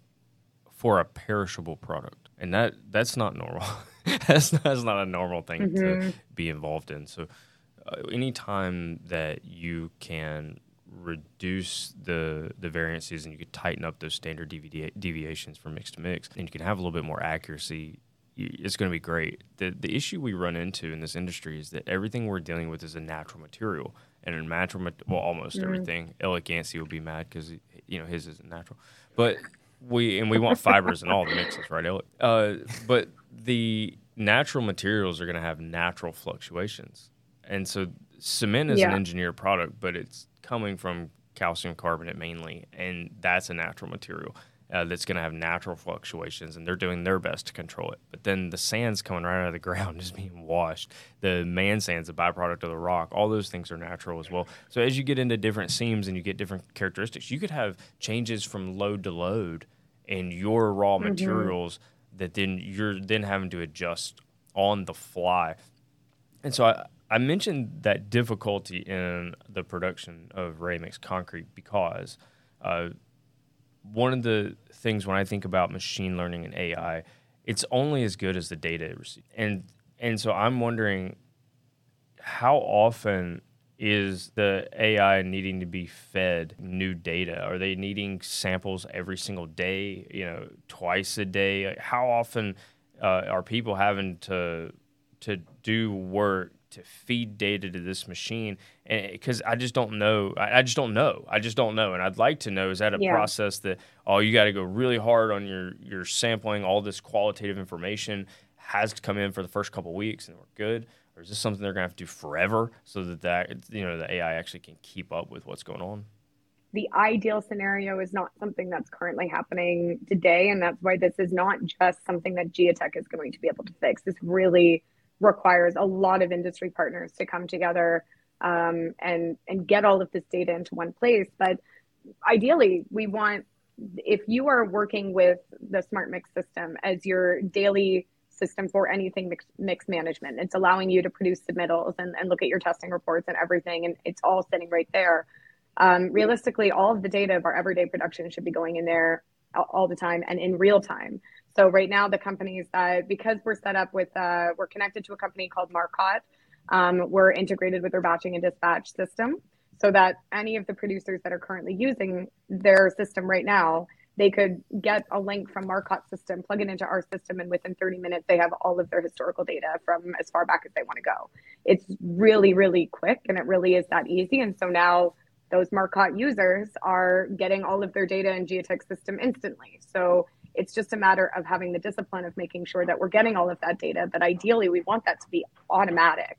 for a perishable product. And that that's not normal. that's, that's not a normal thing mm-hmm. to be involved in. So, uh, anytime that you can reduce the the variances and you could tighten up those standard devi- deviations from mix to mix and you can have a little bit more accuracy it's going to be great. The the issue we run into in this industry is that everything we're dealing with is a natural material and a natural well almost mm. everything. Ellick Yancey will be mad because you know his isn't natural. But we and we want fibers in all the mixes right Ellick uh, but the natural materials are going to have natural fluctuations. And so cement is yeah. an engineered product but it's coming from calcium carbonate mainly, and that's a natural material. Uh, that's going to have natural fluctuations, and they're doing their best to control it. But then the sand's coming right out of the ground is being washed. The man sand's a byproduct of the rock. All those things are natural as well. So as you get into different seams and you get different characteristics, you could have changes from load to load in your raw mm-hmm. materials that then you're then having to adjust on the fly. And so I, I mentioned that difficulty in the production of ready mix concrete because uh, one of the things when I think about machine learning and AI, it's only as good as the data it receives. And and so I'm wondering how often is the AI needing to be fed new data? Are they needing samples every single day? You know, twice a day? How often uh, are people having to to do work to feed data to this machine eh, because I just don't know. I, I, just don't know. I just don't know. And I'd like to know is that a yeah. process that oh you got to go really hard on your your sampling all this qualitative information has to come in for the first couple weeks and we're good, or is this something they're gonna have to do forever so that that you know the AI actually can keep up with what's going on? The ideal scenario is not something that's currently happening today, and that's why this is not just something that Giatec is going to be able to fix. This really requires a lot of industry partners to come together um, and and get all of this data into one place. But ideally, we want if you are working with the Smart Mix system as your daily system for anything mix, mix management, it's allowing you to produce submittals and, and look at your testing reports and everything, and it's all sitting right there. Um, realistically, all of the data of our everyday production should be going in there all the time and in real time. So right now, the companies that because we're set up with uh, we're connected to a company called Marcotte. Um, we're integrated with their batching and dispatch system, so that any of the producers that are currently using their system right now, they could get a link from Marcotte system, plug it into our system, and within 30 minutes, they have all of their historical data from as far back as they want to go. It's really, really quick, and it really is that easy. And so now those Marcotte users are getting all of their data in Giatec system instantly. So it's just a matter of having the discipline of making sure that we're getting all of that data. But ideally, we want that to be automatic.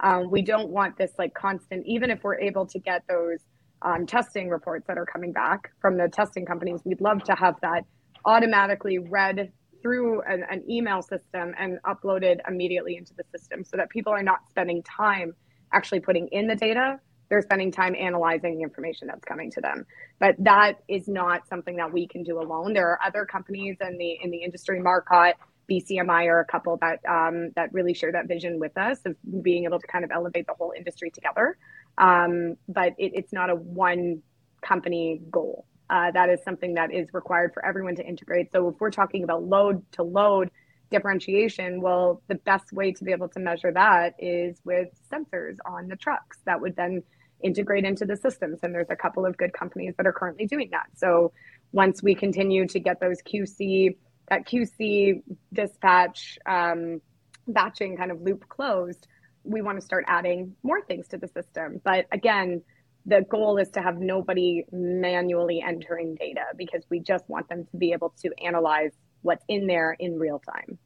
Um, we don't want this like constant, even if we're able to get those um, testing reports that are coming back from the testing companies, we'd love to have that automatically read through an, an, email system and uploaded immediately into the system so that people are not spending time actually putting in the data they're spending time analyzing the information that's coming to them. But that is not something that we can do alone. There are other companies in the in the industry, Marcotte, BCMI are a couple that um, that really share that vision with us of being able to kind of elevate the whole industry together. Um, but it, it's not a one company goal. Uh, that is something that is required for everyone to integrate. So if we're talking about load to load differentiation, well, the best way to be able to measure that is with sensors on the trucks that would then integrate into the systems. And there's a couple of good companies that are currently doing that. So once we continue to get those QC, that QC dispatch um, batching kind of loop closed, we want to start adding more things to the system. But again, the goal is to have nobody manually entering data because we just want them to be able to analyze what's in there in real time.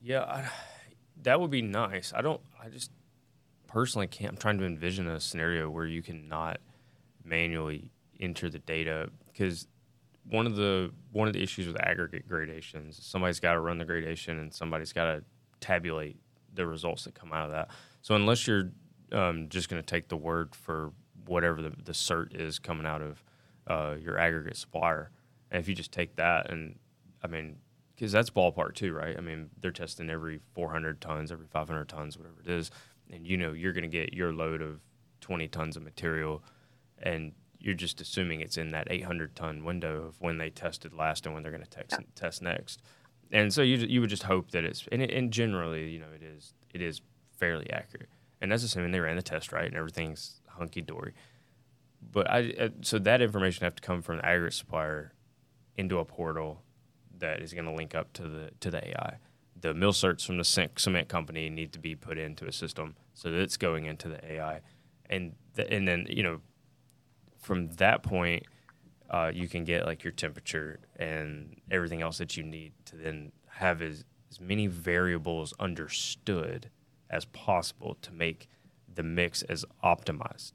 Yeah, I, that would be nice. I don't. I just personally can't. I'm trying to envision a scenario where you cannot manually enter the data because one of the one of the issues with aggregate gradations, somebody's got to run the gradation and somebody's got to tabulate the results that come out of that. So unless you're um, just going to take the word for whatever the, the cert is coming out of uh, your aggregate supplier, and if you just take that and I mean because that's ballpark too, right? I mean, they're testing every 400 tons, every 500 tons, whatever it is, and you know you're going to get your load of 20 tons of material, and you're just assuming it's in that 800 ton window of when they tested last and when they're going to test test next, and so you you would just hope that it's and, it, and generally you know it is it is fairly accurate, and that's assuming they ran the test right and everything's hunky dory. But I uh, so that information have to come from the aggregate supplier into a portal that is going to link up to the to the AI. The mill certs from the cement company need to be put into a system so that it's going into the AI, and the, and then you know from that point uh, you can get like your temperature and everything else that you need to then have as, as many variables understood as possible to make the mix as optimized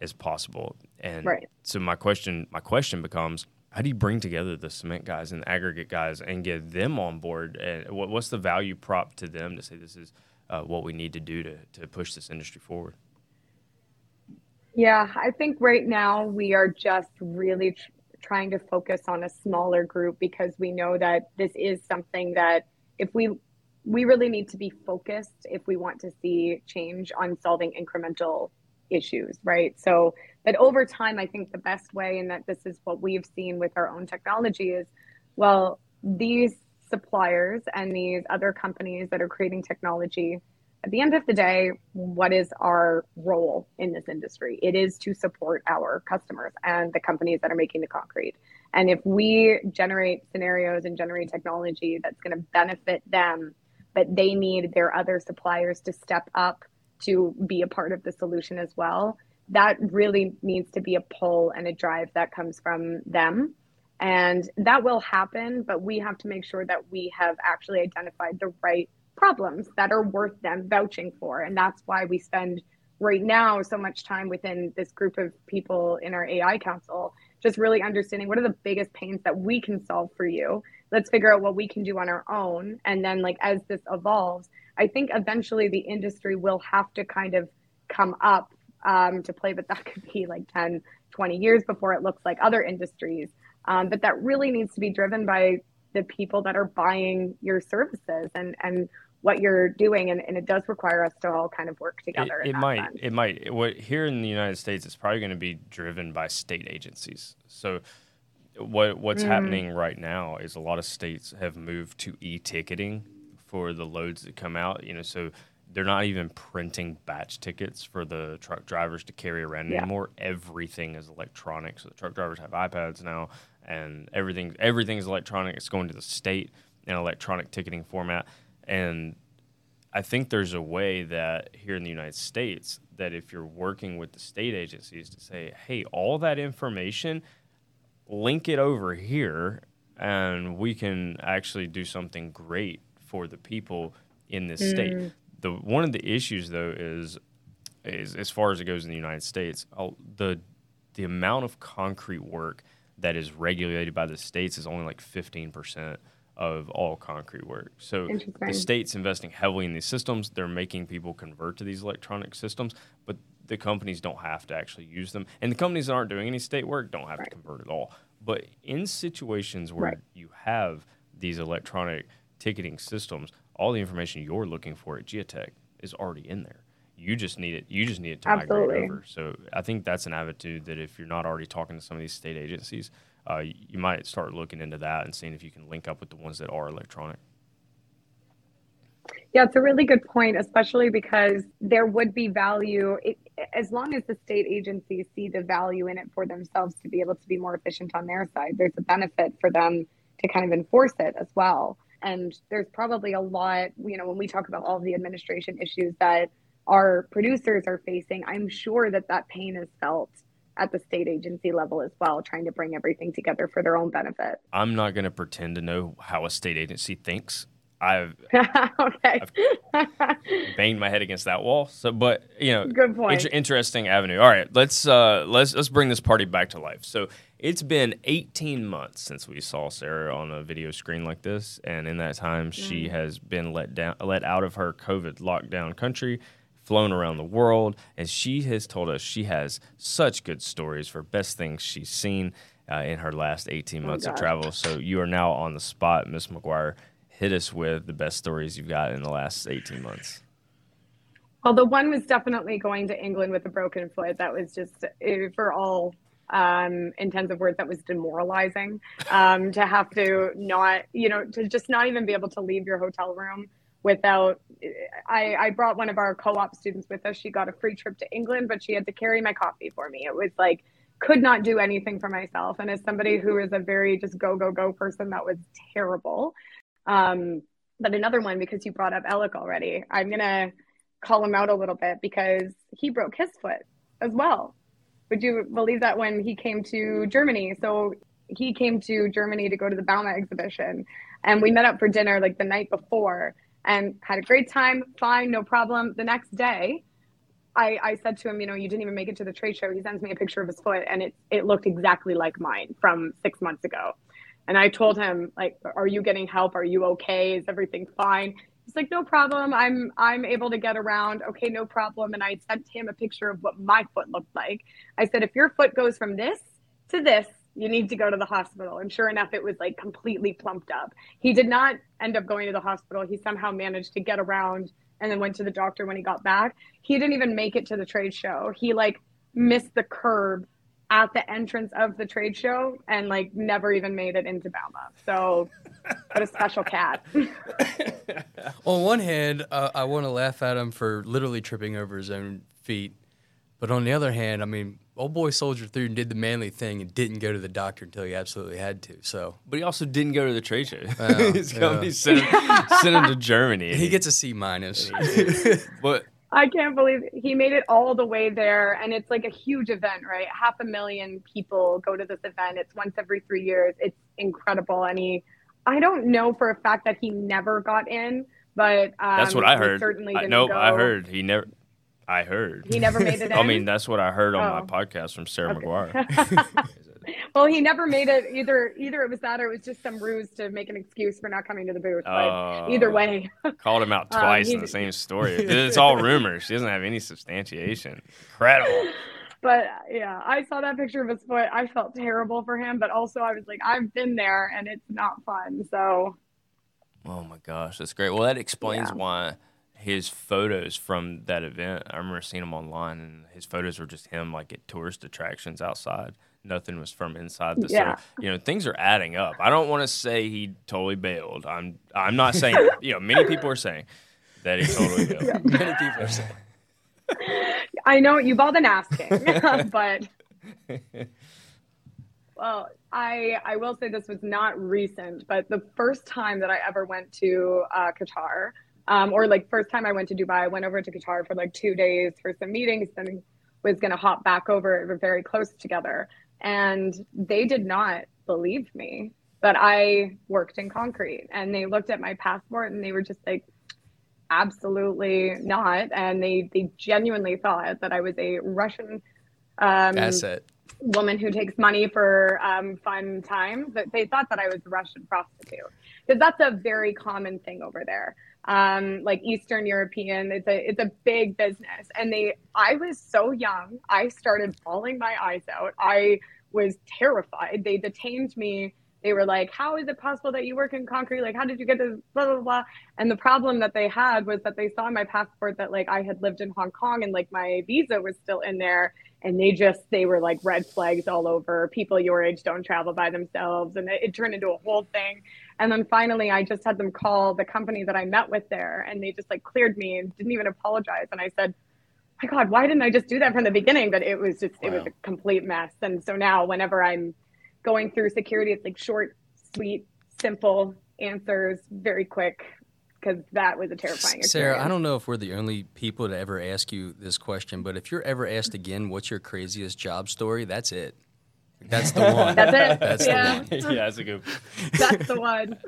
as possible. And right. so my question my question becomes how do you bring together the cement guys and the aggregate guys and get them on board? And what, what's the value prop to them to say this is uh, what we need to do to, to push this industry forward? Yeah, I think right now we are just really tr- trying to focus on a smaller group because we know that this is something that if we we really need to be focused if we want to see change on solving incremental issues, right? So but over time, I think the best way, and that this is what we've seen with our own technology, is well, these suppliers and these other companies that are creating technology, at the end of the day, what is our role in this industry? It is to support our customers and the companies that are making the concrete. And if we generate scenarios and generate technology that's going to benefit them, but they need their other suppliers to step up to be a part of the solution as well, that really needs to be a pull and a drive that comes from them. And that will happen, but we have to make sure that we have actually identified the right problems that are worth them vouching for. And that's why we spend right now so much time within this group of people in our AI council, just really understanding what are the biggest pains that we can solve for you. Let's figure out what we can do on our own. And then, like, as this evolves, I think eventually the industry will have to kind of come up um, to play, but that could be like 10, 20 years before it looks like other industries. Um, but that really needs to be driven by the people that are buying your services and, and what you're doing. And, and it does require us to all kind of work together. It, it might, sense. it might, what here in the United States, it's probably going to be driven by state agencies. So what, what's mm. happening right now is a lot of states have moved to e-ticketing for the loads that come out, you know, so they're not even printing batch tickets for the truck drivers to carry around yeah. anymore. Everything is electronic. So the truck drivers have iPads now, and everything everything is electronic. It's going to the state in electronic ticketing format, and I think there's a way that here in the United States that if you're working with the state agencies to say, hey, all that information, link it over here, and we can actually do something great for the people in this mm. state the one of the issues though is is as far as it goes in the United States, I'll, the the amount of concrete work that is regulated by the states is only like 15% of all concrete work. So the states investing heavily in these systems, they're making people convert to these electronic systems, but the companies don't have to actually use them. And the companies that aren't doing any state work don't have right. to convert at all. But in situations where right. you have these electronic ticketing systems, all the information you're looking for at Giatec is already in there. You just need it. You just need it to Absolutely. migrate over. So I think that's an attitude that if you're not already talking to some of these state agencies, uh, you might start looking into that and seeing if you can link up with the ones that are electronic. Yeah, it's a really good point, especially because there would be value it, as long as the state agencies see the value in it for themselves to be able to be more efficient on their side. There's a benefit for them to kind of enforce it as well. And there's probably a lot, you know, when we talk about all the administration issues that our producers are facing, I'm sure that that pain is felt at the state agency level as well, trying to bring everything together for their own benefit. I'm not going to pretend to know how a state agency thinks. I've okay. I've banged my head against that wall. So, but you know, good point. Inter- interesting avenue. All right, let's uh, let's let's bring this party back to life. So, it's been 18 months since we saw Sarah on a video screen like this, and in that time, mm. she has been let down, let out of her COVID lockdown country, flown around the world, and she has told us she has such good stories for best things she's seen. uh, in her last 18 months of travel. So you are now on the spot, Miss McGuire. Hit us with the best stories you've got in the last 18 months. Well, the one was definitely going to England with a broken foot. That was just, eh, for all um, intents of words, that was demoralizing. Um, to have to not, you know, to just not even be able to leave your hotel room without. I, I brought one of our co-op students with us. She got a free trip to England, but she had to carry my coffee for me. It was like could not do anything for myself. And as somebody who is a very just go go go person, that was terrible. Um, but another one because you brought up Alec already, I'm gonna call him out a little bit because he broke his foot as well. Would you believe that when he came to Germany? So he came to Germany to go to the Bauma exhibition, and we met up for dinner like the night before and had a great time. Fine, no problem. The next day, I, I said to him, you know, you didn't even make it to the trade show. He sends me a picture of his foot, and it it looked exactly like mine from six months ago. And I told him, like, are you getting help? Are you okay? Is everything fine? He's like, no problem. I'm I'm able to get around. Okay, no problem. And I sent him a picture of what my foot looked like. I said, if your foot goes from this to this, you need to go to the hospital. And sure enough, it was like completely plumped up. He did not end up going to the hospital. He somehow managed to get around and then went to the doctor when he got back. He didn't even make it to the trade show. He like missed the curb at the entrance of the trade show and like never even made it into Bauma. So what a special cat. On one hand, uh, I want to laugh at him for literally tripping over his own feet, but on the other hand, I mean, old boy soldiered through and did the manly thing and didn't go to the doctor until he absolutely had to. So But he also didn't go to the trade show. Well, His company yeah. sent, him, sent him to Germany. he gets a C minus. but I can't believe he made it all the way there. And it's like a huge event, right? Half a million people go to this event. It's once every three years. It's incredible. And he, I don't know for a fact that he never got in, but um, that's what I he heard. Certainly I, nope, go. I heard he never. I heard He never made it I mean, that's what I heard on Oh. my podcast from Sarah Okay. McGuire. well, he never made it either. Either it was that, or it was just some ruse to make an excuse for not coming to the booth. But either way, Called him out Um, twice he- in the same story. It's all rumors. She doesn't have any substantiation. Incredible. but yeah, I saw that picture of his foot. I felt terrible for him, but also I was like, I've been there, and it's not fun. So Oh my gosh, that's great. Well, that explains Yeah. why his photos from that event. I remember seeing them online, and his photos were just him like at tourist attractions outside. Nothing was from inside the. Yeah. You know things are adding up. I don't want to say he totally bailed. I'm. I'm not saying. you know, many people are saying that he totally bailed. Many people are saying. I know you've all been asking, but well, I I will say this was not recent, but the first time that I ever went to uh, Qatar, um, or like first time I went to Dubai, I went over to Qatar for like two days for some meetings, then was going to hop back over. We were very close together, and they did not believe me that I worked in concrete, and they looked at my passport and they were just like absolutely not. And they they genuinely thought that i was a russian um Asset. woman who takes money for um, fun time but they thought that i was a russian prostitute. Because that's a very common thing over there um, like eastern european it's a it's a big business and they i was so young i started bawling my eyes out i was terrified they detained me they were like, How is it possible that you work in concrete? Like, how did you get this? Blah, blah, blah. And the problem that they had was that they saw my passport that, like, I had lived in Hong Kong and, like, my visa was still in there. And they just, they were like red flags all over. People your age don't travel by themselves. And it, it turned into a whole thing. And then finally, I just had them call the company that I met with there. And they just, like, cleared me and didn't even apologize. And I said, my God, why didn't I just do that from the beginning? But it was just, it was a complete mess. And so now, whenever I'm going through security, it's like short, sweet, simple answers, very quick, because that was a terrifying experience. Sarah, I don't know if we're the only people to ever ask you this question, but if you're ever asked again, what's your craziest job story? That's it. That's the one. That's it. That's the one. yeah, that's a good. that's the one.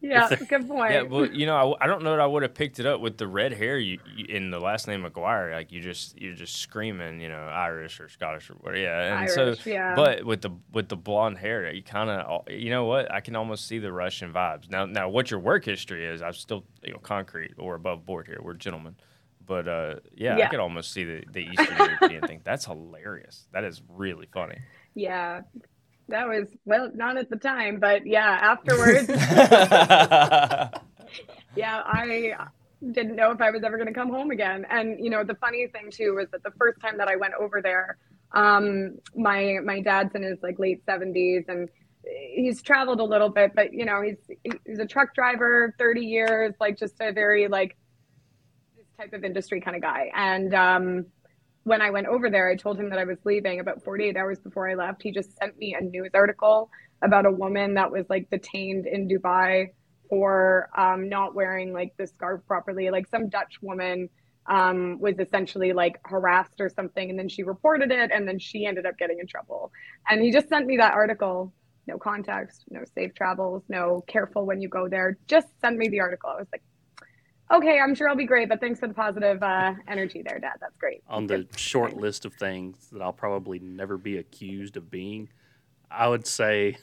Yeah, good point. Yeah, well, you know, I, I don't know that I would have picked it up with the red hair you, you in the last name McGuire. Like you just you're just screaming, you know, Irish or Scottish or whatever. Yeah, and Irish, so yeah. but with the with the blonde hair, you kind of you know what? I can almost see the Russian vibes. Now, now what your work history is, I'm still you know concrete or above board here. We're gentlemen. But uh, yeah, I could almost see the, the Eastern European thing. That's hilarious. That is really funny. yeah, that was well, not at the time, but yeah, afterwards. yeah, I didn't know if I was ever going to come home again. And you know, the funny thing too was that the first time that I went over there, um, my my dad's in his like late seventies, and he's traveled a little bit, but you know, he's he's a truck driver, thirty years, like just a very like this type of industry kind of guy. And um, when I went over there, I told him that I was leaving about 48 hours before I left. He just sent me a news article about a woman that was like detained in Dubai for um, not wearing like the scarf properly. Like some Dutch woman um, was essentially like harassed or something, and then she reported it, and then she ended up getting in trouble. And he just sent me that article. No context, no safe travels, no careful when you go there. Just send me the article. I was like, okay, I'm sure I'll be great, but thanks for the positive uh, energy there, Dad. That's great. On the short list of things that I'll probably never be accused of being, I would say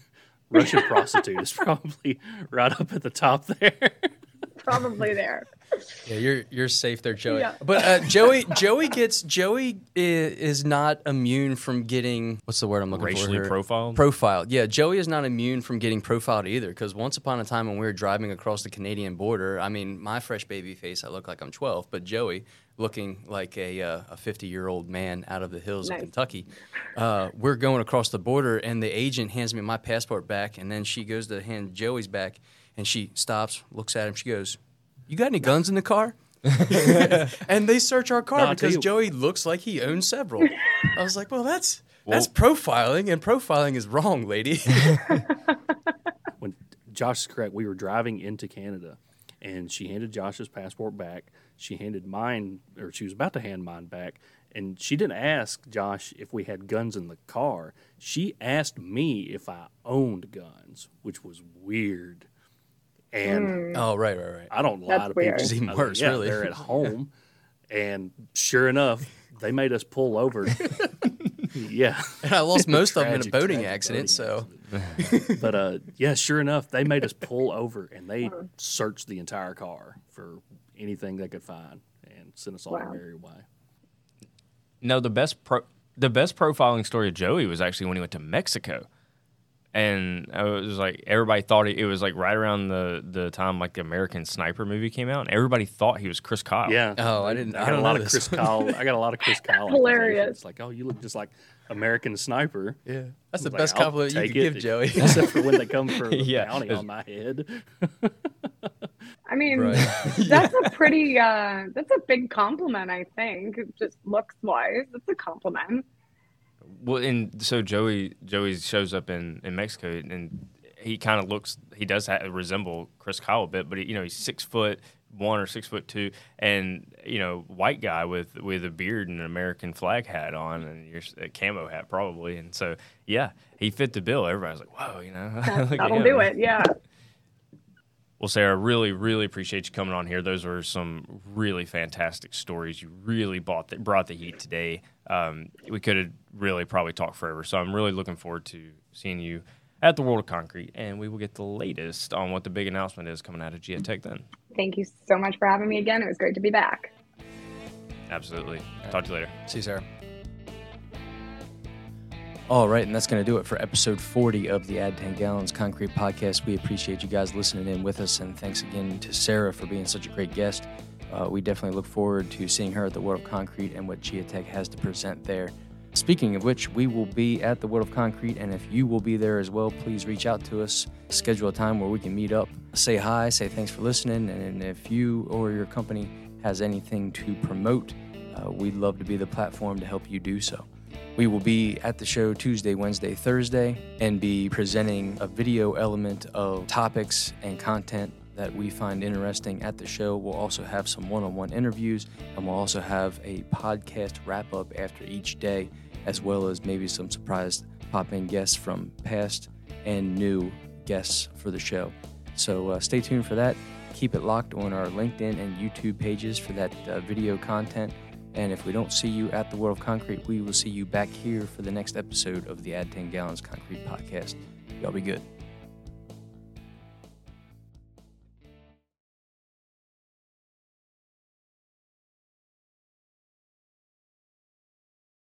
Russian prostitute is probably right up at the top there. probably there. Yeah, you're you're safe there, Joey. Yeah. But uh, Joey Joey gets Joey is, is not immune from getting what's the word I'm looking Racially for? here? profiled? Profiled. Yeah, Joey is not immune from getting profiled either. Because once upon a time when we were driving across the Canadian border, I mean, my fresh baby face, I look like I'm 12, but Joey looking like a uh, a 50 year old man out of the hills Nice. of Kentucky. Uh, we're going across the border, and the agent hands me my passport back, and then she goes to hand Joey's back, and she stops, looks at him, she goes, "You got any guns in the car?" and they search our car No, I'll tell because you- Joey looks like he owns several. I was like, well, that's that's profiling, and profiling is wrong, lady. when Josh is correct, we were driving into Canada, and she handed Josh's passport back. She handed mine, or she was about to hand mine back, and she didn't ask Josh if we had guns in the car. She asked me if I owned guns, which was weird. And oh, right, right, right. I don't lie That's to weird. people. It's even I was worse, yeah, really. They're at home, and sure enough, they made us pull over. yeah, And I lost most of them in a boating accident. boating so accident. but uh, yeah, sure enough, they made us pull over and they searched the entire car for anything they could find and sent us all Wow. our merry way. No, the best pro- the best profiling story of Joey was actually when he went to Mexico, and I was like everybody thought he, it was like right around the the time like the American Sniper movie came out, and everybody thought he was Chris Kyle. Yeah. Oh, I didn't- I I got a lot of this Chris Kyle. I got a lot of Chris Kyle. Hilarious. It's Like, oh, you look just like American Sniper. yeah, that's the Like, best I'll compliment you take could give Joey. except for when they come for a Yeah. bounty on my head. I mean, Right. that's a pretty, uh, that's a big compliment, I think, just looks wise. It's a compliment. Well, and so Joey Joey shows up in in Mexico, and he kind of looks he does ha- resemble Chris Kyle a bit, but he, you know he's six foot one or six foot two, and you know white guy with with a beard and an American flag hat on, and your a camo hat probably, and so yeah, he fit the bill. Everybody's like, whoa, you know, That'll do it. Yeah. Well, Sarah, really, really appreciate you coming on here. Those were some really fantastic stories. You really brought the, brought the heat today. Um, we could have really probably talked forever. So I'm really looking forward to seeing you at the World of Concrete, and we will get the latest on what the big announcement is coming out of Giatec then. Thank you so much for having me again. It was great to be back. Absolutely. Talk to you later. See you, Sarah. All right, and that's going to do it for episode 40 of the Add 10 Gallons Concrete Podcast. We appreciate you guys listening in with us, and thanks again to Sarah for being such a great guest. Uh, we definitely look forward to seeing her at the World of Concrete and what Giatec has to present there. Speaking of which, we will be at the World of Concrete, and if you will be there as well, please reach out to us, schedule a time where we can meet up, say hi, say thanks for listening, and if you or your company has anything to promote, uh, we'd love to be the platform to help you do so. We will be at the show Tuesday, Wednesday, Thursday, and be presenting a video element of topics and content that we find interesting at the show. We'll also have some one on one interviews, and we'll also have a podcast wrap up after each day, as well as maybe some surprise pop in guests from past and new guests for the show. So uh, stay tuned for that. Keep it locked on our LinkedIn and YouTube pages for that uh, video content. And if we don't see you at the World of Concrete, we will see you back here for the next episode of the Add 10 Gallons Concrete Podcast. Y'all be good.